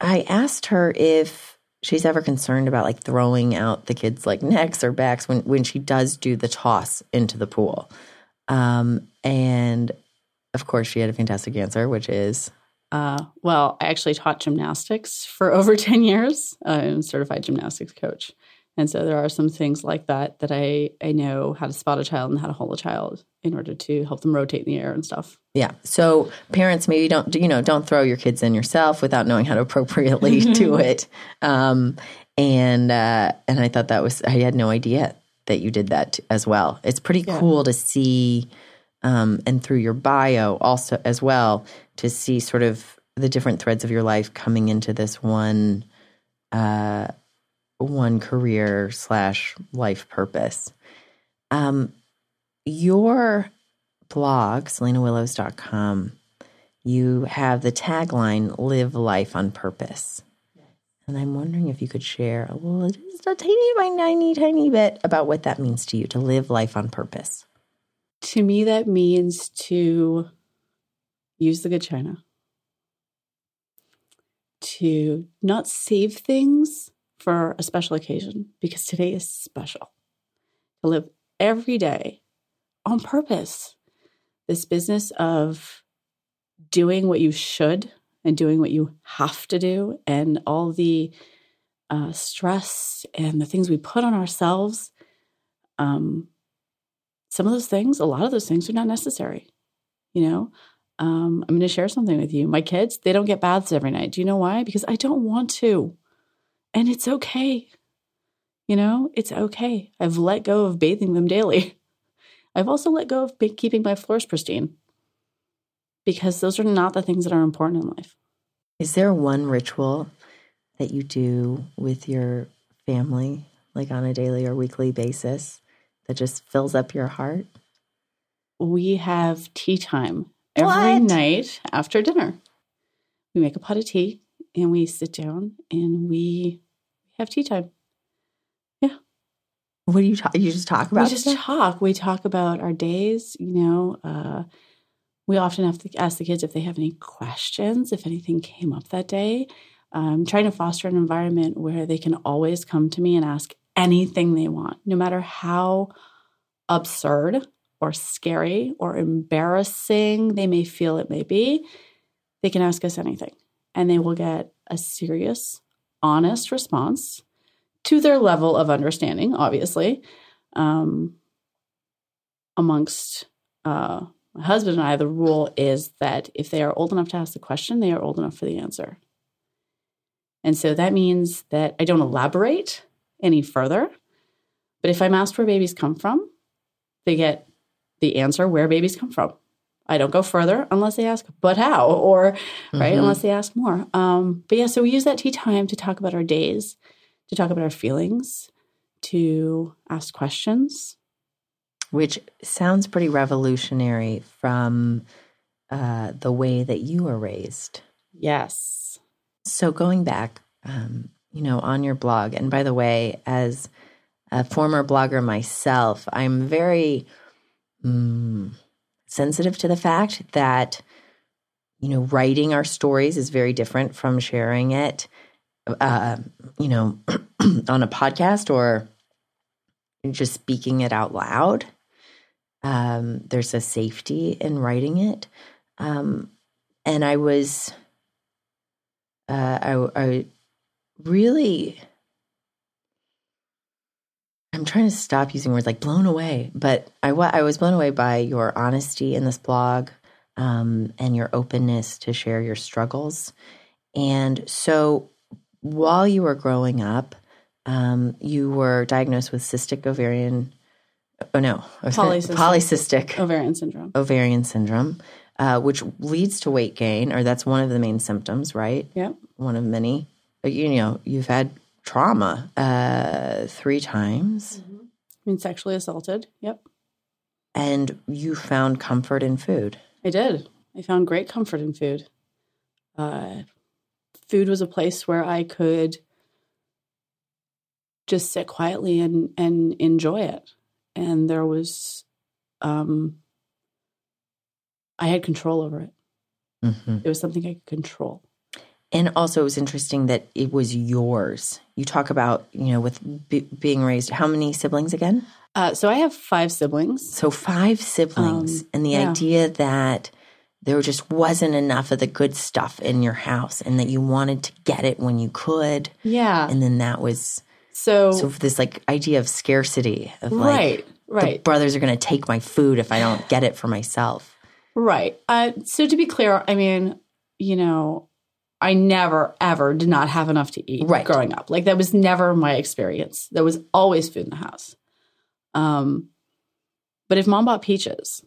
I asked her if she's ever concerned about like throwing out the kids' like necks or backs when when she does do the toss into the pool. Um, and of course, she had a fantastic answer, which is Uh, well, I actually taught gymnastics for over 10 years. I'm a certified gymnastics coach. And so there are some things like that that I, I know how to spot a child and how to hold a child in order to help them rotate in the air and stuff. Yeah. So parents maybe don't you know don't throw your kids in yourself without knowing how to appropriately do it. Um, and uh, and I thought that was I had no idea that you did that as well. It's pretty cool to see, um, and through your bio also as well to see sort of the different threads of your life coming into this one, uh, one career slash life purpose. Um, your blog, selenawillows.com, you have the tagline, Live Life on Purpose. And I'm wondering if you could share a little, just a teeny, tiny, tiny bit about what that means to you to live life on purpose. To me, that means to use the good china, to not save things for a special occasion because today is special, to live every day on purpose. This business of doing what you should and doing what you have to do, and all the uh, stress and the things we put on ourselves. Um, some of those things, a lot of those things are not necessary. You know, um, I'm going to share something with you. My kids, they don't get baths every night. Do you know why? Because I don't want to. And it's okay. You know, it's okay. I've let go of bathing them daily. I've also let go of keeping my floors pristine because those are not the things that are important in life. Is there one ritual that you do with your family, like on a daily or weekly basis, that just fills up your heart? we have tea time every What? night after dinner. We make a pot of tea and we sit down and we have tea time. Yeah. What do you talk? You just talk about we just stuff? talk. We talk about our days. You know, uh, we often have to ask the kids if they have any questions, if anything came up that day. Um, trying to foster an environment where they can always come to me and ask anything they want, no matter how absurd or scary or embarrassing they may feel it may be. They can ask us anything, and they will get a serious, honest response to their level of understanding, obviously. Um, amongst uh, my husband and I, the rule is that if they are old enough to ask the question, they are old enough for the answer. And so that means that I don't elaborate any further. But if I'm asked where babies come from, they get the answer where babies come from. I don't go further unless they ask, but how? Or, right, Mhm. unless they ask more. Um, but yeah, so we use that tea time to talk about our days, to talk about our feelings, to ask questions. which sounds pretty revolutionary from uh, the way that you were raised. Yes. So going back, um, you know, on your blog, and by the way, as a former blogger myself, I'm very mm, sensitive to the fact that you know writing our stories is very different from sharing it, uh, you know, on a podcast or just speaking it out loud. Um, there's a safety in writing it, um, and I was uh, I, I really I'm trying to stop using words like blown away, but I, I was blown away by your honesty in this blog um, and your openness to share your struggles. And so while you were growing up, um, you were diagnosed with cystic ovarian, oh no, Polycystic. polycystic Ovarian syndrome. ovarian syndrome, uh, which leads to weight gain, or that's one of the main symptoms, right? Yep. One of many. But, you know, you've had trauma uh, three times, Been sexually assaulted. Yep. and you found comfort in food. I did. I found great comfort in food. Uh, food was a place where I could just sit quietly and, and enjoy it. And there was, um, I had control over it. hmm It was something I could control. And also, it was interesting that it was yours. You talk about, you know, with b- being raised, how many siblings again? Uh, so I have five siblings. So five siblings, Um, and the yeah. idea that there just wasn't enough of the good stuff in your house, and that you wanted to get it when you could, Yeah. and then that was So, so this like idea of scarcity of like right, the right. brothers are going to take my food if I don't get it for myself. Right. Uh, so to be clear, I mean, you know, I never ever did not have enough to eat Right. growing up. Like that was never my experience. There was always food in the house. Um, but if mom bought peaches,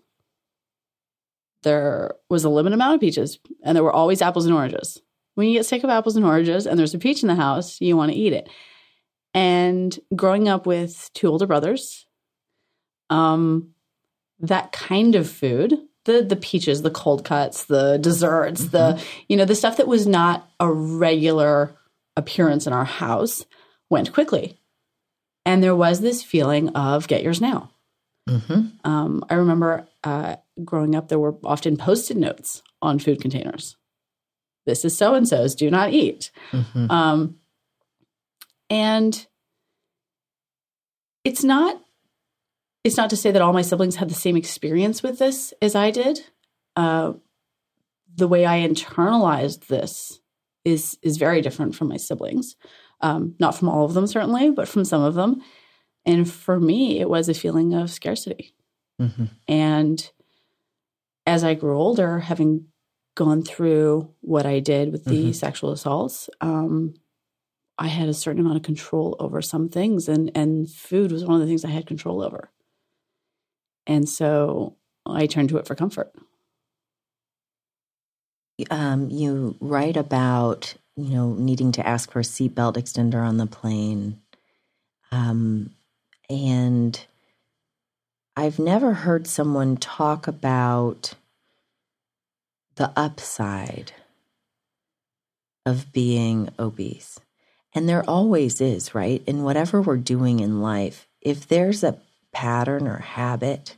there was a limited amount of peaches, and there were always apples and oranges. When you get sick of apples and oranges, and there's a peach in the house, you want to eat it. And growing up with two older brothers, um, that kind of food the the peaches the cold cuts the desserts the you know the stuff that was not a regular appearance in our house went quickly. And there was this feeling of get yours now. Hmm um, i remember uh, growing up there were often post-it notes on food containers. This is so and so's do not eat. Hmm um, and it's not it's not to say that all my siblings had the same experience with this as I did. Uh, the way I internalized this is is very different from my siblings. Um, not from all of them, certainly, but from some of them. And for me, it was a feeling of scarcity. hmm And as I grew older, having gone through what I did with the Mhm. sexual assaults, um, I had a certain amount of control over some things, and and food was one of the things I had control over. And so I turned to it for comfort. Um, you write about you know needing to ask for a seatbelt extender on the plane, um, and I've never heard someone talk about the upside of being obese. And there always is, right? In whatever we're doing in life, if there's a pattern or habit,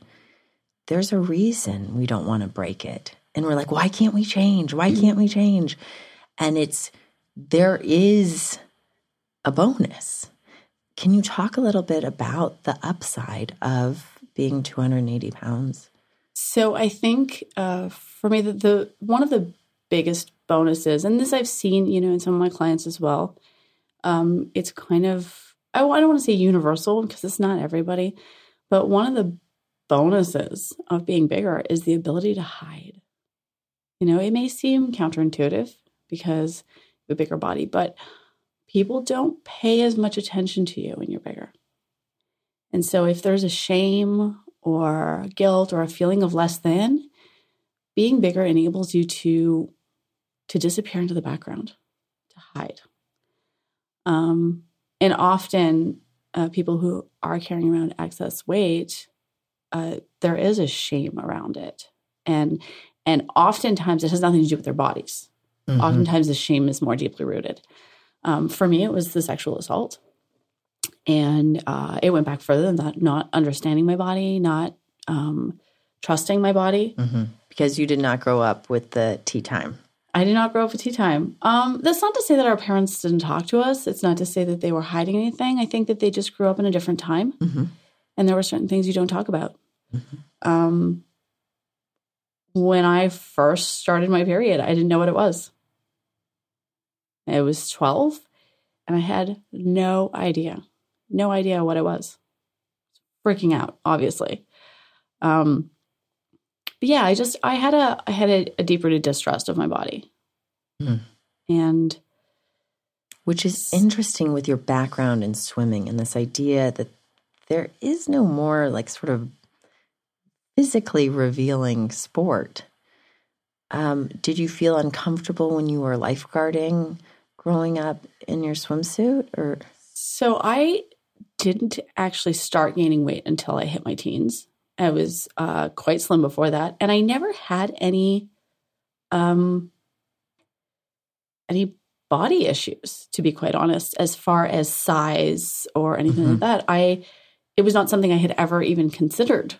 there's a reason we don't want to break it. And we're like, why can't we change? Why can't we change? And it's, there is a bonus. Can you talk a little bit about the upside of being 280 pounds? So I think uh, for me, the, the one of the biggest bonuses, and this I've seen, you know, in some of my clients as well. Um, it's kind of I, I don't want to say universal because it's not everybody, but one of the bonuses of being bigger is the ability to hide. You know, it may seem counterintuitive because you have a bigger body, but people don't pay as much attention to you when you're bigger. And so if there's a shame or guilt or a feeling of less than, being bigger enables you to to disappear into the background, to hide. Um, and often, uh, people who are carrying around excess weight, uh, there is a shame around it, and and oftentimes it has nothing to do with their bodies. Mm-hmm. Oftentimes, the shame is more deeply rooted. Um, for me, it was the sexual assault, and uh, it went back further than that. Not understanding my body, not um, trusting my body, mm-hmm. because you did not grow up with the tea time. I did not grow up with tea time. Um, that's not to say that our parents didn't talk to us. It's not to say that they were hiding anything. I think that they just grew up in a different time, mm-hmm. and there were certain things you don't talk about. Mm-hmm. Um, when I first started my period, I didn't know what it was. I was 12 and I had no idea, no idea what it was. Freaking out, obviously. Um, but yeah, I just I had a I had a, a deep rooted distrust of my body, mm. and which is interesting with your background in swimming and this idea that there is no more like sort of physically revealing sport. Um, did you feel uncomfortable when you were lifeguarding growing up in your swimsuit or so i didn't actually start gaining weight until i hit my teens I was uh, quite slim before that, and I never had any um, any body issues, to be quite honest, as far as size or anything mm-hmm. like that. I it was not something I had ever even considered.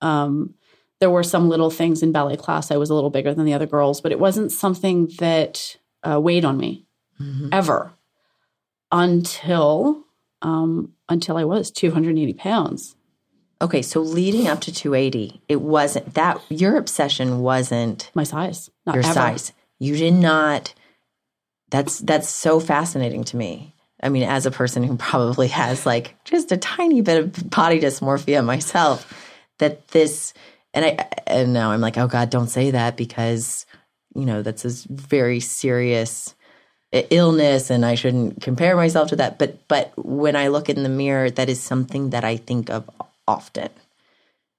Um, there were some little things in ballet class. I was a little bigger than the other girls, but it wasn't something that uh, weighed on me mm-hmm. ever until um, until I was 280 pounds. Okay, so leading up to 280, it wasn't that your obsession wasn't my size, not your ever. size. You did not. That's that's so fascinating to me. I mean, as a person who probably has like just a tiny bit of body dysmorphia myself, that this and I and now I'm like, oh God, don't say that because you know that's a very serious illness and I shouldn't compare myself to that. But but when I look in the mirror, that is something that I think of often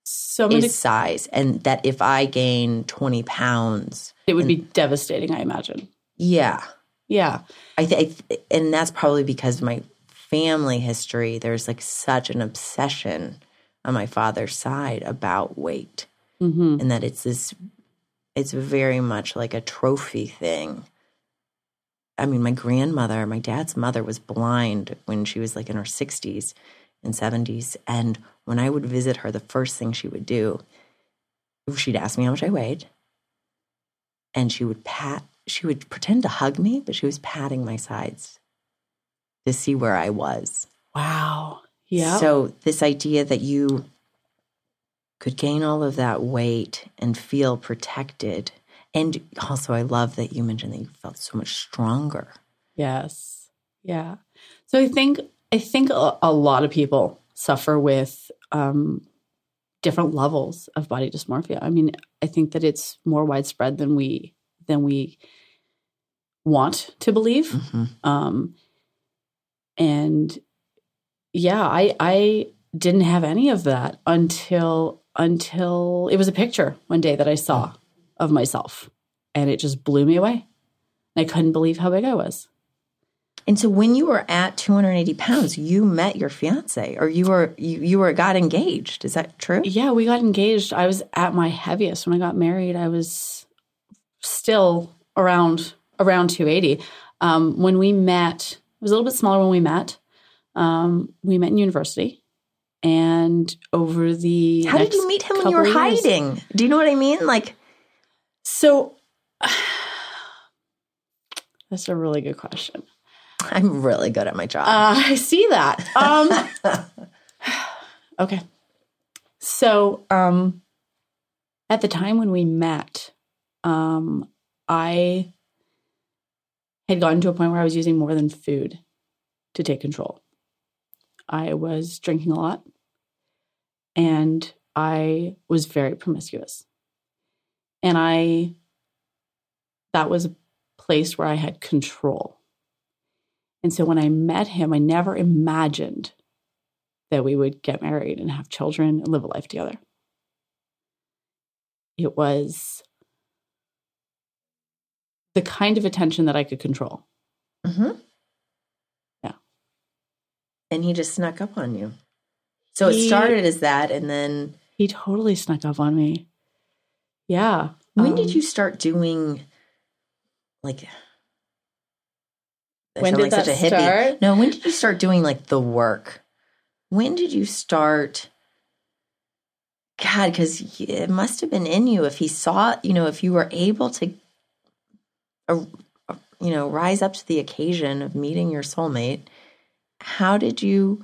so is size and that if i gain 20 pounds it would and, be devastating i imagine. Yeah. Yeah. I think and that's probably because of my family history there's like such an obsession on my father's side about weight mm-hmm. and that it's this it's very much like a trophy thing. I mean my grandmother my dad's mother was blind when she was like in her 60s and 70s and when I would visit her, the first thing she would do, she'd ask me how much I weighed. And she would pat, she would pretend to hug me, but she was patting my sides to see where I was. Wow. Yeah. So, this idea that you could gain all of that weight and feel protected. And also, I love that you mentioned that you felt so much stronger. Yes. Yeah. So I think I think a, a lot of people suffer with um, different levels of body dysmorphia. I mean, I think that it's more widespread than we than we want to believe. Mm-hmm. Um, and yeah, I I didn't have any of that until until it was a picture one day that I saw of myself, and it just blew me away. I couldn't believe how big I was. And so when you were at 280 pounds, you met your fiance or you were you, you were got engaged. Is that true? Yeah, we got engaged. I was at my heaviest when I got married. I was still around around 280. Um, when we met, it was a little bit smaller when we met. Um, we met in university, and over the How did you meet him when you were years- hiding? Do you know what I mean? Like, So that's a really good question. I'm really good at my job. Uh, I see that. Um, okay. So, um, at the time when we met, um, I had gotten to a point where I was using more than food to take control. I was drinking a lot and I was very promiscuous. And I, that was a place where I had control. And so when I met him, I never imagined that we would get married and have children and live a life together. It was the kind of attention that I could control. hmm Yeah. And he just snuck up on you. So it He- started as that, and then He totally snuck up on me. Yeah. when did Um, you start doing like? When did that hippie. start? No, when did you start doing like the work? When did you start? God, because it must have been in you if he saw, you know, if you were able to, uh, uh, you know, rise up to the occasion of meeting your soulmate. How did you?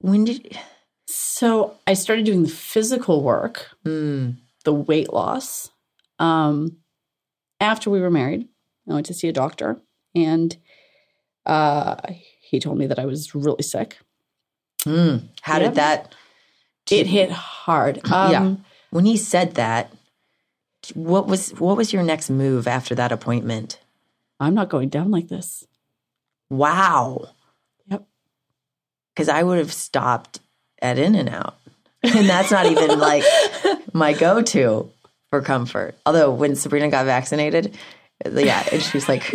When did? So I started doing the physical work, Mm, the weight loss. Um, after we were married, I went to see a doctor, and uh, he told me that I was really sick. mm. How Yep. did that? It hit hard. Um, Yeah. When he said that, what was what was your next move after that appointment? I'm not going down like this. Wow. Yep. Because I would have stopped at In and Out, and that's not even like my go to for comfort. Although when Sabrina got vaccinated, yeah, and she was like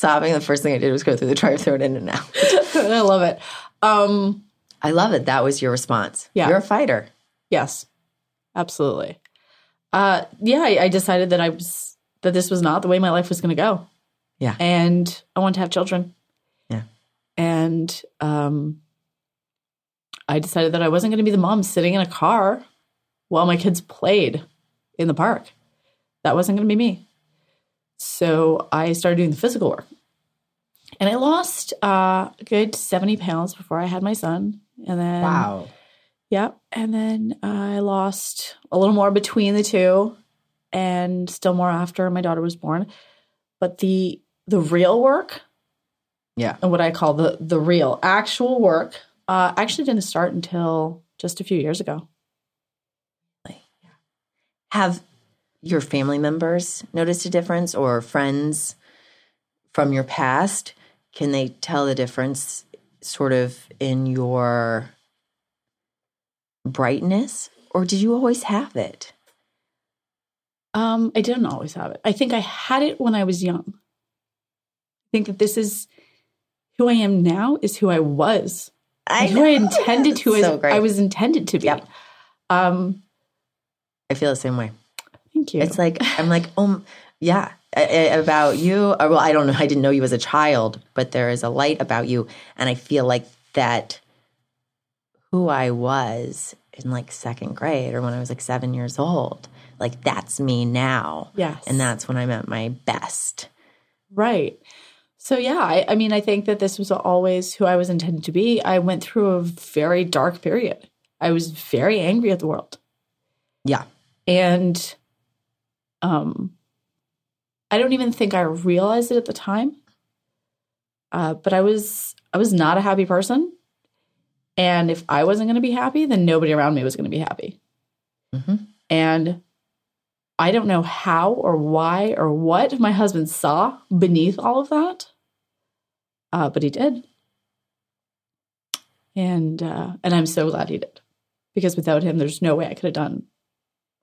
sobbing. The first thing I did was go through the drive-through at In and Out. I love it. Um, I love it. That was your response. Yeah. you're a fighter. yes, absolutely. Uh, yeah, I, I decided that I was that this was not the way my life was going to go. Yeah. and I wanted to have children. Yeah. and um, I decided that I wasn't going to be the mom sitting in a car while my kids played in the park. That wasn't going to be me. So I started doing the physical work. And I lost uh, a good 70 pounds before I had my son. And then, Wow. Yep. And then I lost a little more between the two and still more after my daughter was born. But the the real work Yeah. and what I call the the real actual work uh, actually didn't start until just a few years ago. Have your family members noticed a difference or friends from your past? Can they tell the difference sort of in your brightness? Or did you always have it? Um, I didn't always have it. I think I had it when I was young. I think that this is who I am now is who I was. I who I intended to So. I was intended to be. Yep. Um, I feel the same way. Thank you. It's like I'm like, um, yeah, about you. Or, well, I don't know. I didn't know you as a child, but there is a light about you, and I feel like that. Who I was in like second grade, or when I was like seven years old, like that's me now. Yes. and that's when I'm at my best. Right. So yeah, I, I mean, I think that this was always who I was intended to be. I went through a very dark period. I was very angry at the world, Yeah, and um, I don't even think I realized it at the time. Uh, but I was I was not a happy person, and if I wasn't going to be happy, then nobody around me was going to be happy. Mhm. And I don't know how or why or what my husband saw beneath all of that, uh, but he did, and uh, and I'm so glad he did, because without him, there's no way I could have done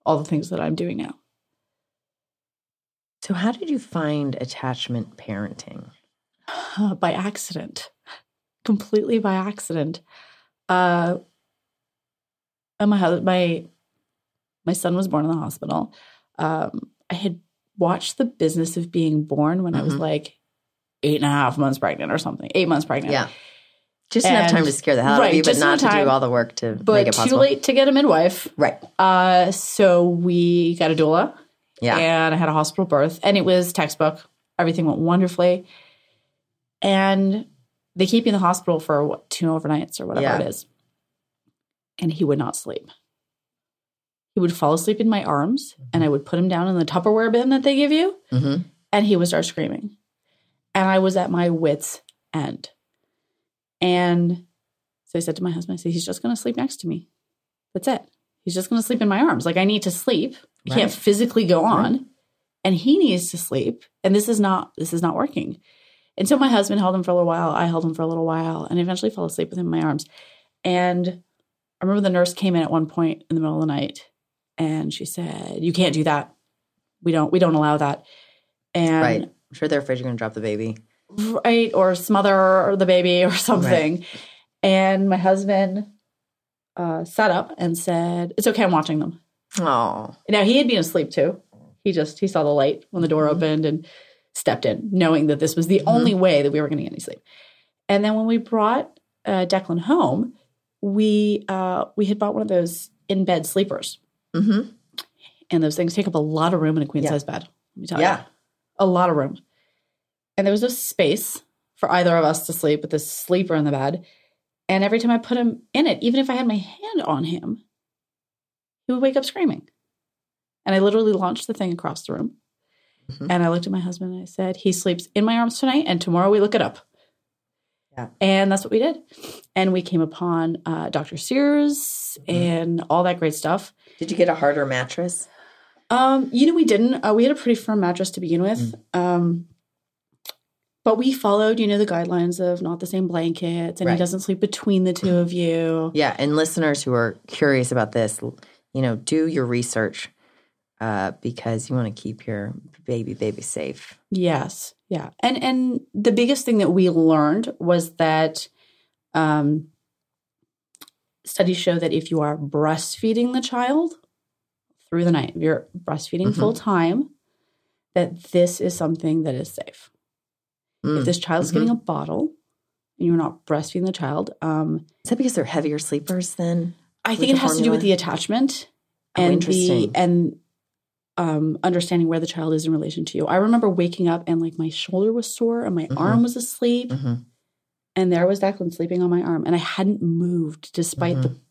all the things that I'm doing now. So, how did you find attachment parenting? uh, by accident, completely by accident. Uh, and my hus- my my son was born in the hospital. Um, I had watched The Business of Being Born when I was Mhm. like eight and a half months pregnant or something, eight months pregnant. Yeah. Just enough time to scare the hell out of you, but not to do all the work to make But it too late to get a midwife. Right. Uh, so we got a doula. Yeah. And I had a hospital birth, and it was textbook. Everything went wonderfully. And they keep you in the hospital for what, two overnights or whatever Yeah. it is. And he would not sleep. He would fall asleep in my arms, and I would put him down in the Tupperware bin that they give you, Mhm. and he would start screaming. And I was at my wits' end. And so I said to my husband, I said, he's just going to sleep next to me. That's it. He's just going to sleep in my arms. Like I need to sleep. I Right. can't physically go on. And he needs to sleep. And this is not this is not working. And so my husband held him for a little while. I held him for a little while and eventually fell asleep with him in my arms. And I remember the nurse came in at one point in the middle of the night and she said, You can't do that. We don't we don't allow that. And Right. I'm sure they're afraid you're going to drop the baby. right or smother the baby or something and my husband uh, sat up and said it's okay i'm watching them Oh. now he had been asleep too he just he saw the light when the door opened and stepped in knowing that this was the only way that we were going to get any sleep and then when we brought uh, declan home we uh, we had bought one of those in bed sleepers Mm-hmm. and those things take up a lot of room in a queen Yeah. size bed let me tell you Yeah. a lot of room. And there was no space for either of us to sleep with this sleeper in the bed. And every time I put him in it, even if I had my hand on him, he would wake up screaming. And I literally launched the thing across the room. Mhm. And I looked at my husband and I said, He sleeps in my arms tonight, and tomorrow we look it up. Yeah. And that's what we did. And we came upon uh, Dr. Sears and all that great stuff. Did you get a harder mattress? Um, you know, we didn't. Uh, we had a pretty firm mattress to begin with. Mm. Um, but we followed, you know, the guidelines of not the same blankets, and Right. he doesn't sleep between the two of you. Yeah, and listeners who are curious about this, you know, do your research uh, because you want to keep your baby baby safe. Yes, yeah, and and the biggest thing that we learned was that um, studies show that if you are breastfeeding the child through the night, if you're breastfeeding Mhm. full time, that this is something that is safe. Mm. If this child's Mhm. getting a bottle and you're not breastfeeding the child, um, Is that because they're heavier sleepers then? I think it has to do with the attachment Oh, and the and um, understanding where the child is in relation to you. I remember waking up and like my shoulder was sore and my Mhm. arm was asleep, Mhm. and there was Declan sleeping on my arm, and I hadn't moved despite the Mm-hmm.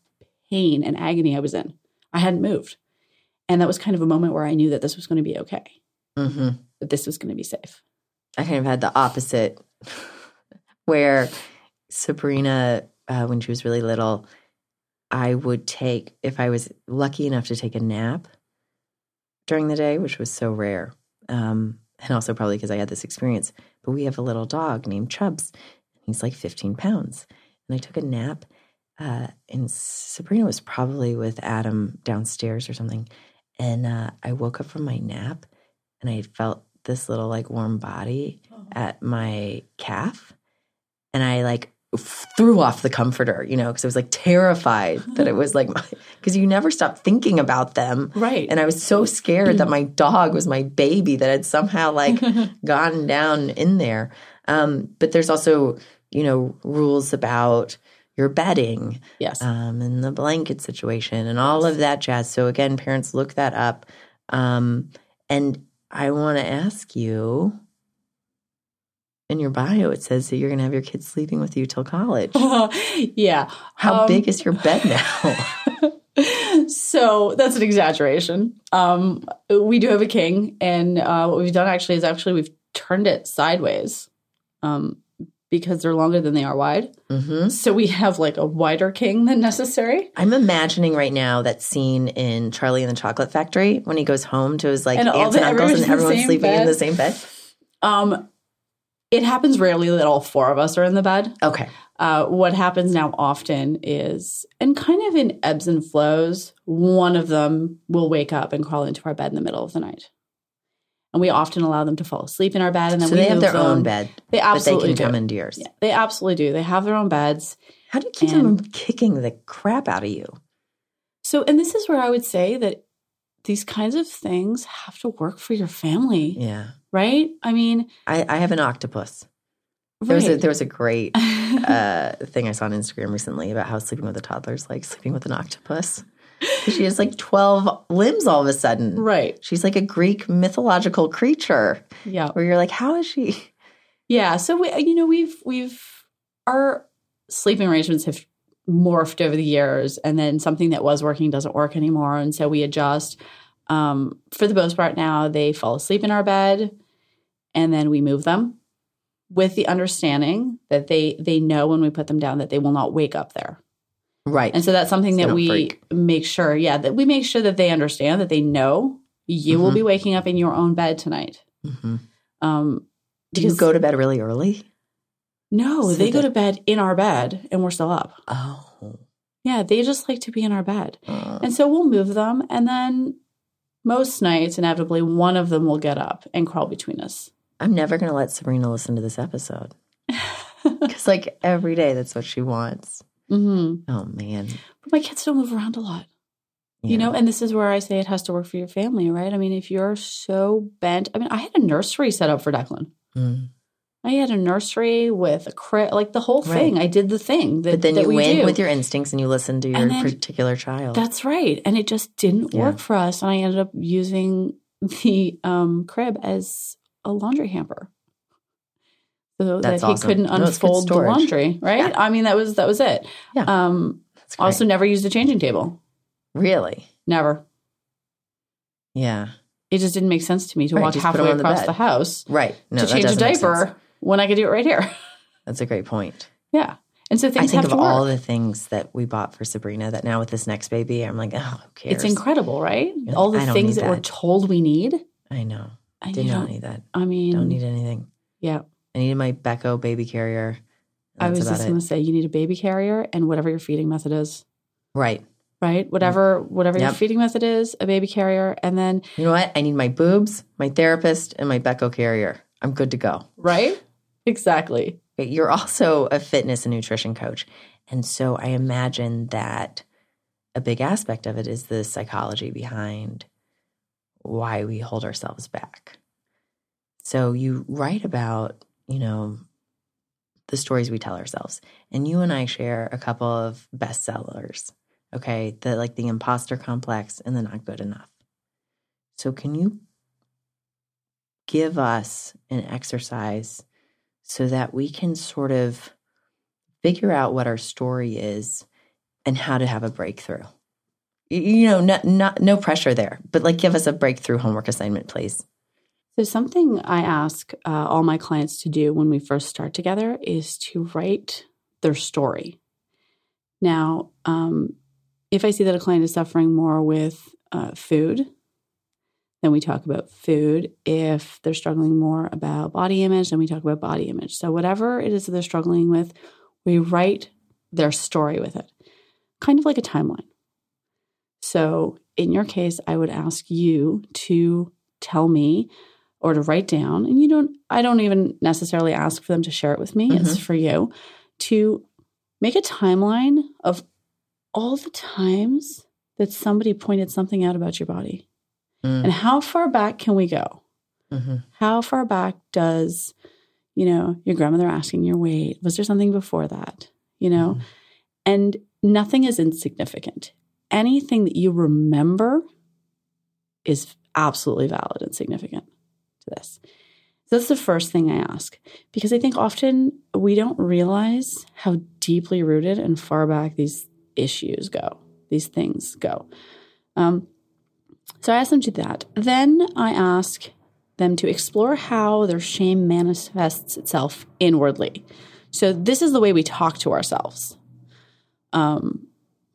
pain and agony I was in. I hadn't moved, and that was kind of a moment where I knew that this was going to be okay, hmm that this was going to be safe. I kind of had the opposite, where Sabrina, uh, when she was really little, I would take if I was lucky enough to take a nap during the day, which was so rare, um, and also probably because I had this experience. But we have a little dog named Chubbs. He's like 15 pounds, and I took a nap. Uh, and Sabrina was probably with Adam downstairs or something, and uh, I woke up from my nap, and I felt this little like warm body at my calf and i like threw off the comforter you know because i was like terrified that it was like because you never stop thinking about them Right. and i was so scared that my dog was my baby that had somehow like gone down in there um, but there's also you know rules about your bedding yes. um, and the blanket situation and all of that jazz. So again, parents look that up. Um, and I want to ask you. In your bio, it says that you're going to have your kids sleeping with you till college. yeah. How Um, big is your bed now? so that's an exaggeration. Um, we do have a king, and uh, what we've done actually is actually we've turned it sideways um, because they're longer than they are wide. hmm So we have like a wider king than necessary. I'm imagining right now that scene in Charlie and the Chocolate Factory when he goes home to his like And aunts and uncles and everyone's in the everyone's same sleeping in the same bed. Um, it happens rarely that all four of us are in the bed. Okay. Uh, what happens now often is, and kind of in ebbs and flows, one of them will wake up and crawl into our bed in the middle of the night. And we often allow them to fall asleep in our bed, and then So we they have their them. own bed, They they absolutely can do. come into yours. Yeah, they absolutely do. They have their own beds. How do you keep And- them from kicking the crap out of you? So, and this is where I would say that these kinds of things have to work for your family, Yeah. Right? I mean, I, I have an octopus. There was a, there was a great uh, thing I saw on Instagram recently about how sleeping with a toddler is like sleeping with an octopus. She has like twelve limbs all of a sudden. right. She's like a Greek mythological creature. Yeah. Where you're like, how is she? Yeah. So we, you know, we've we've our sleeping arrangements have morphed over the years, and then something that was working doesn't work anymore, and so we adjust. Um, for the most part, now they fall asleep in our bed, and then we move them with the understanding that they they know when we put them down that they will not wake up there. Right. And so that's something So that we freak. make sure, yeah, that we make sure that they understand that they know you will Mhm. be waking up in your own bed tonight. Mhm. Um, Do you go to bed really early? No, So they go to bed in our bed and we're still up. Oh. Yeah, they just like to be in our bed. Uh, And so we'll move them and then most nights inevitably one of them will get up and crawl between us. I'm never going to let Sabrina listen to this episode. Because, like, every day that's what she wants. Mm-hmm. Oh, man. But my kids don't move around a lot. You know, and this is where I say it has to work for your family, right? I mean, if you're so bent, I mean, I had a nursery set up for Declan. Mm. I had a nursery with a crib, like the whole thing. Right. I did the thing that, But then that you we went with your instincts and you listened to your then- particular child. That's right. And it just didn't Yeah. work for us. And I ended up using the um, crib as a laundry hamper. So That's that he awesome. couldn't No, unfold the laundry, right? Yeah. I mean, that was that was it. Yeah. Um, also, never used a changing table. really? Never. Yeah. It just didn't make sense to me to Right, walk just put 'em halfway on the across the house Right. No, to change a doesn't make sense. diaper when I could do it right here. That's a great point. yeah. And so I think have of all the things that we bought for Sabrina that now with this next baby, I'm like, oh, who cares? It's incredible, right? Like, all the things need that we're told we need. I know. I did not don't, need that. I mean, Don't need anything. yeah. I needed my Beco baby carrier. I was just going to say you need a baby carrier and whatever your feeding method is, Right. right? Whatever whatever your feeding method is, a baby carrier, and then You know what? I need my boobs, my therapist, and my Beco carrier. I'm good to go. right, exactly. You're also a fitness and nutrition coach. And so I imagine that a big aspect of it is the psychology behind why we hold ourselves back. So you write about, you know, the stories we tell ourselves. And you and I share a couple of bestsellers, okay? The like the imposter complex and the not good enough. So can you give us an exercise so that we can sort of figure out what our story is and how to have a breakthrough? You know, not, not no pressure there, but like give us a breakthrough homework assignment, please. So something I ask uh, all my clients to do when we first start together is to write their story. Now, um, if I see that a client is suffering more with uh, food, then we talk about food. If they're struggling more about body image, then we talk about body image. So, whatever it is that they're struggling with, we write their story with it, kind of like a timeline. So, in your case, I would ask you to tell me or to write down, and you don't, I don't even necessarily ask for them to share it with me, it's mm-hmm. for you to make a timeline of all the times that somebody pointed something out about your body. Mm. And how far back can we go? Mhm. How far back does, you know, your grandmother asking your weight? Was there something before that? You know? And nothing is insignificant. Anything that you remember is absolutely valid and significant to this. So that's the first thing I ask because I think often we don't realize how deeply rooted and far back these issues go, these things go. Um, so I ask them to do that. Then I ask them to explore how their shame manifests itself inwardly. So this is the way we talk to ourselves. Um,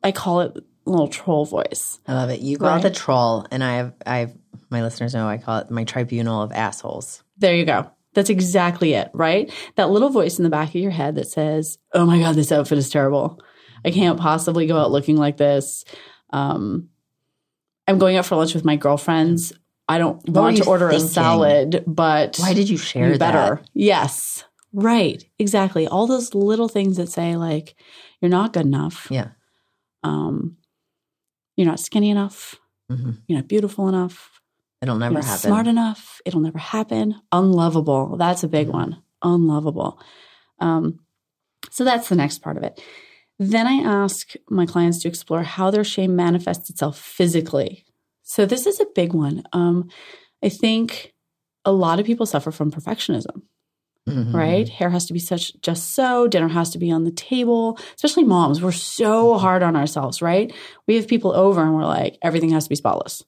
I call it little troll voice. I love it. You call Right. it the troll, and I have, I have, my listeners know I call it my tribunal of assholes. There you go. That's exactly it, right? That little voice in the back of your head that says, "Oh my god, this outfit is terrible. I can't possibly go out looking like this." Um, I'm going out for lunch with my girlfriends. I don't What want to order thinking? a salad, but Why did you share you better. that? Yes, right, exactly. All those little things that say like, "You're not good enough." Yeah. Um, you're not skinny enough. hmm You're not beautiful enough. It'll never You're not happen. smart enough. It'll never happen. Unlovable. That's a big Mhm. one. Unlovable. Um, so that's the next part of it. Then I ask my clients to explore how their shame manifests itself physically. So this is a big one. Um, I think a lot of people suffer from perfectionism Mhm. right? Hair has to be such just so, dinner has to be on the table, especially moms. We're so hard on ourselves, right? We have people over and we're like, everything has to be spotless.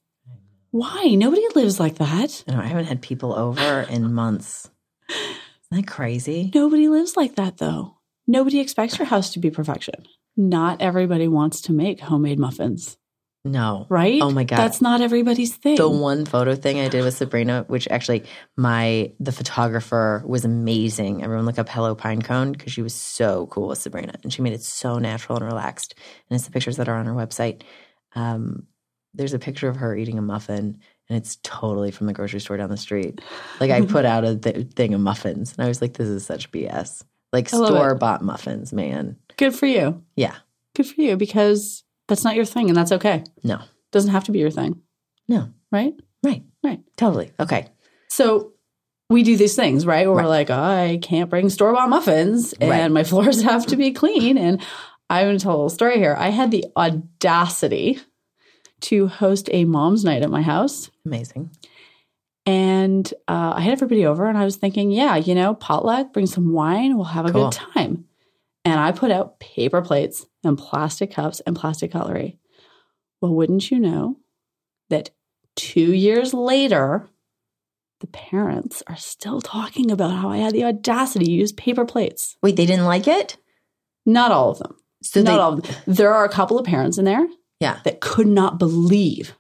Why? Nobody lives like that. I, know, I haven't had people over in months. Isn't that crazy? Nobody lives like that though. Nobody expects your house to be perfection. Not everybody wants to make homemade muffins, No. right? Oh my God. That's not everybody's thing. The one photo thing I did with Sabrina, which actually my the photographer was amazing. Everyone look up Hello Pinecone because she was so cool with Sabrina, and she made it so natural and relaxed. And it's the pictures that are on her website. Um, there's a picture of her eating a muffin, and it's totally from the grocery store down the street. Like I put out a th- thing of muffins, and I was like, "This is such BS." Like I love it. store bought muffins, man. Good for you. Yeah, Good for you because that's not your thing and that's okay. no, Doesn't have to be your thing, no, right? right, Right. totally okay. So we do these things, right? Where Right. we're like, I can't bring store bought muffins and Right. my floors have to be clean. And I'm going to tell a little story here. I had the audacity to host a mom's night at my house. Amazing. And uh, I had everybody over and I was thinking, yeah, you know, potluck, bring some wine, we'll have a Cool. good time. And I put out paper plates and plastic cups and plastic cutlery. Well, wouldn't you know that two years later, the parents are still talking about how I had the audacity to use paper plates. Wait, they didn't like it? Not all of them. So Not they, all of them. There are a couple of parents in there yeah. that could not believe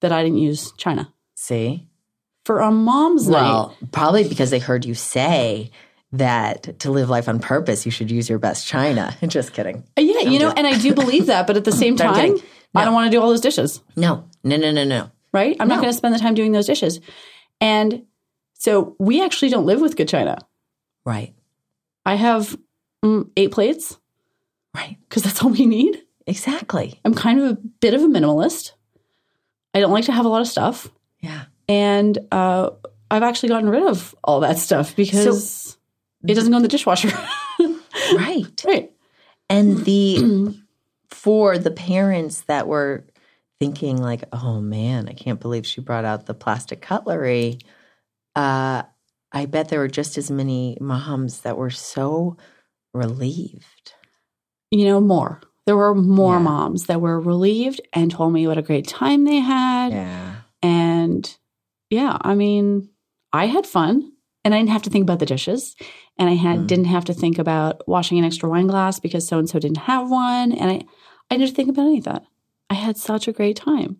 that I didn't use China See? For a mom's night. Well, probably because they heard you say that to live life on purpose, you should use your best china. Just kidding. Yeah, you know, and I do believe that, but at the same No, I'm time, kidding. I don't want to do all those dishes, No, no, no, no, no. right? I'm not going to spend the time doing those dishes. And so we actually don't live with good china. Right, I have mm, eight plates right. because that's all we need. Exactly. I'm kind of a bit of a minimalist. I don't like to have a lot of stuff. Yeah. And uh, I've actually gotten rid of all that stuff because it doesn't go in the dishwasher. Right. right. And the, for the parents that were thinking, like, oh man, I can't believe she brought out the plastic cutlery, uh, I bet there were just as many moms that were so relieved. You know, more. There were more Yeah. moms that were relieved and told me what a great time they had. Yeah. And yeah, I mean, I had fun and I didn't have to think about the dishes. And I had Mm. didn't have to think about washing an extra wine glass because so and so didn't have one. And I I didn't think about any of that. I had such a great time.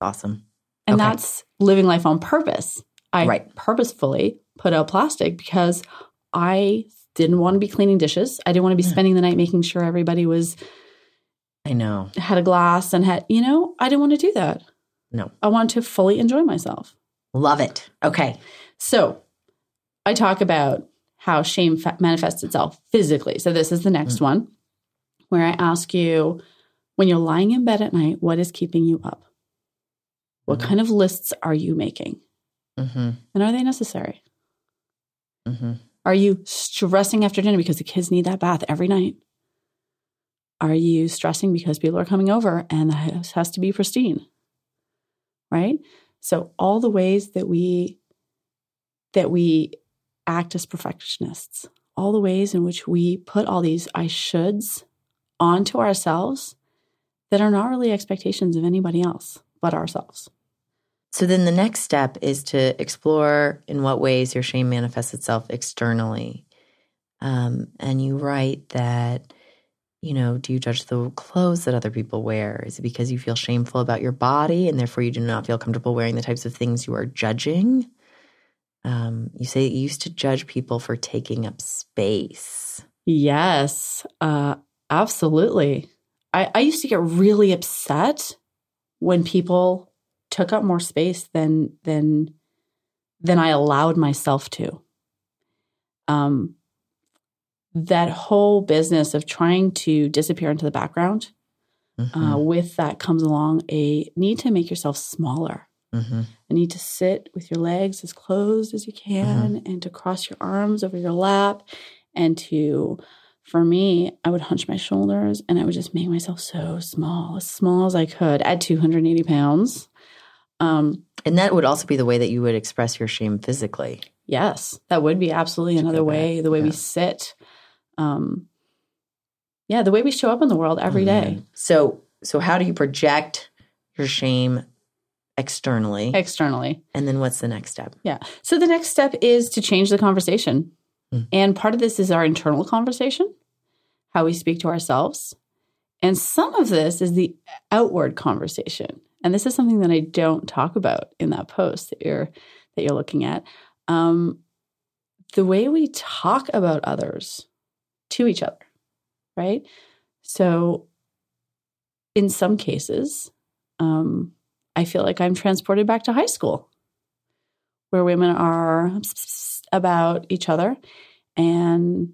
Awesome. And Okay. that's living life on purpose. I Right. purposefully put out plastic because I didn't want to be cleaning dishes. I didn't want to be spending the night making sure everybody was I know. had a glass and had, you know, I didn't want to do that. No. I want to fully enjoy myself. Love it. Okay. So I talk about how shame fa- manifests itself physically. So this is the next one where I ask you when you're lying in bed at night, what is keeping you up? What Mhm. kind of lists are you making? Mm-hmm. And are they necessary? Mm-hmm. Are you stressing after dinner because the kids need that bath every night? Are you stressing because people are coming over and the house has to be pristine? Right? So all the ways that we that we act as perfectionists, all the ways in which we put all these I shoulds onto ourselves that are not really expectations of anybody else but ourselves. So then the next step is to explore in what ways your shame manifests itself externally. Um, and you write that, you know, do you judge the clothes that other people wear? Is it because you feel shameful about your body and therefore you do not feel comfortable wearing the types of things you are judging? Um, you say you used to judge people for taking up space. Yes, uh, absolutely. I, I used to get really upset when people took up more space than than than I allowed myself to. Um, that whole business of trying to disappear into the background, Mhm, uh, with that comes along a need to make yourself smaller. mhm. a need to sit with your legs as closed as you can and to cross your arms over your lap and to for me, I would hunch my shoulders and I would just make myself so small, as small as I could at 280 pounds. Um, And that would also be the way that you would express your shame physically. yes, that would be absolutely another way, the way we sit. Um, yeah, the way we show up in the world every day Mhm. So, so how do you project your shame externally? externally. and then what's the next step? Yeah. So the next step is to change the conversation. Mm. And part of this is our internal conversation, how we speak to ourselves. And some of this is the outward conversation. And this is something that I don't talk about in that post that you're that you're looking at. Um, the way we talk about others to each other, right? So in some cases, um, I feel like I'm transported back to high school where women are about each other and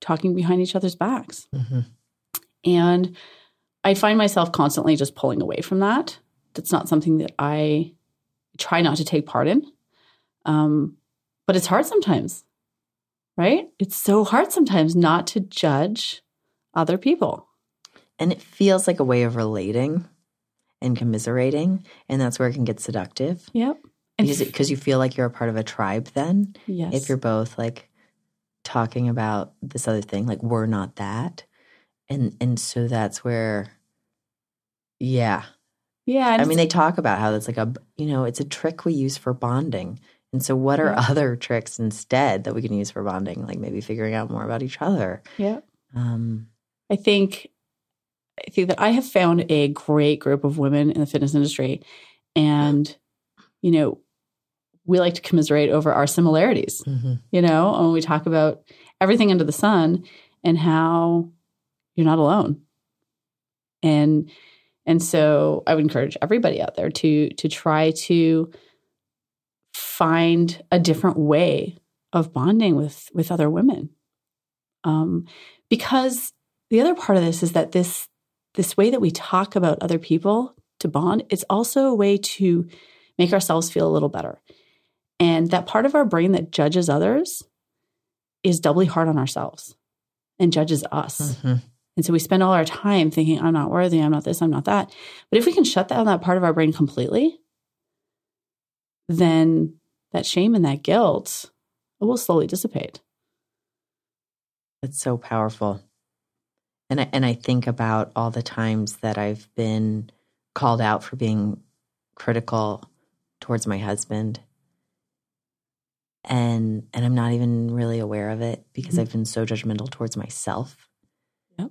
talking behind each other's backs. Mhm. And I find myself constantly just pulling away from that. That's not something that I try not to take part in. Um, but it's hard sometimes, right? It's so hard sometimes not to judge other people. And it feels like a way of relating and commiserating, and that's where it can get seductive Yep. Because because you feel like you're a part of a tribe. Then, yes. if you're both like talking about this other thing, like we're not that, and and so that's where, yeah. yeah. I mean, they talk about how it's like a you know it's a trick we use for bonding. And so, what are Yeah. other tricks instead that we can use for bonding? Like maybe figuring out more about each other. yeah. Um, I think I think that I have found a great group of women in the fitness industry and you know we like to commiserate over our similarities mhm. you know when we talk about everything under the sun and how you're not alone and and so I would encourage everybody out there to to try to find a different way of bonding with with other women. Um, because the other part of this is that this this way that we talk about other people to bond it's also a way to make ourselves feel a little better. And that part of our brain that judges others is doubly hard on ourselves and judges us. Mhm. and so we spend all our time thinking i'm not worthy i'm not this i'm not that. But if we can shut down that part of our brain completely then that shame and that guilt will slowly dissipate It's so powerful. And I, and I think about all the times that I've been called out for being critical towards my husband. And and I'm not even really aware of it because Mhm. I've been so judgmental towards myself. Yep.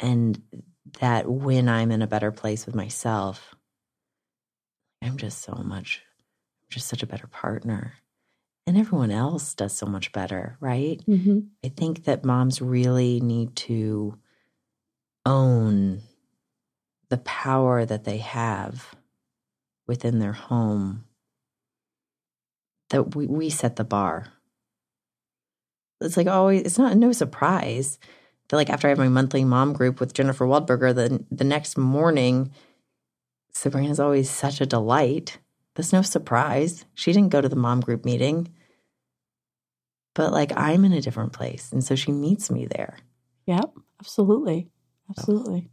And that when I'm in a better place with myself, I'm just so much just such a better partner. And everyone else does so much better, right? mm-hmm. I think that moms really need to own the power that they have within their home. That we, we set the bar. It's like always, it's not no surprise that like after I have my monthly mom group with Jennifer Waldburger, the the next morning, Sabrina's always such a delight. That's no surprise. She didn't go to the mom group meeting but like I'm in a different place. And so she meets me there. Yep, absolutely. Absolutely.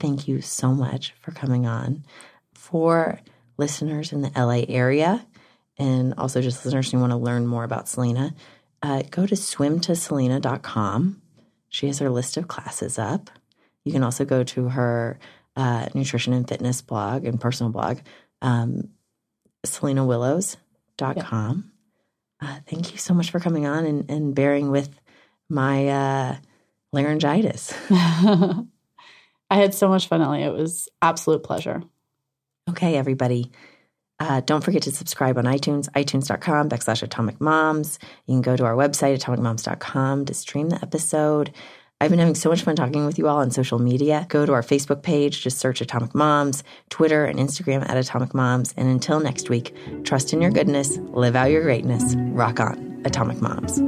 Thank you so much for coming on. For listeners in the LA area, and also just listeners who want to learn more about Selena, uh, go to swimtoselena.com. She has her list of classes up. You can also go to her uh, nutrition and fitness blog and personal blog, um, selenawillows.com. Uh, thank you so much for coming on and, and bearing with my uh, laryngitis. I had so much fun, Ellie. It was absolute pleasure. Okay, everybody. Uh, don't forget to subscribe on iTunes, itunes.com backslash atomic moms. You can go to our website, atomicmoms.com, to stream the episode. I've been having so much fun talking with you all on social media. Go to our Facebook page, just search Atomic Moms, Twitter and Instagram at Atomic Moms. And until next week, trust in your goodness, live out your greatness, rock on, Atomic Moms.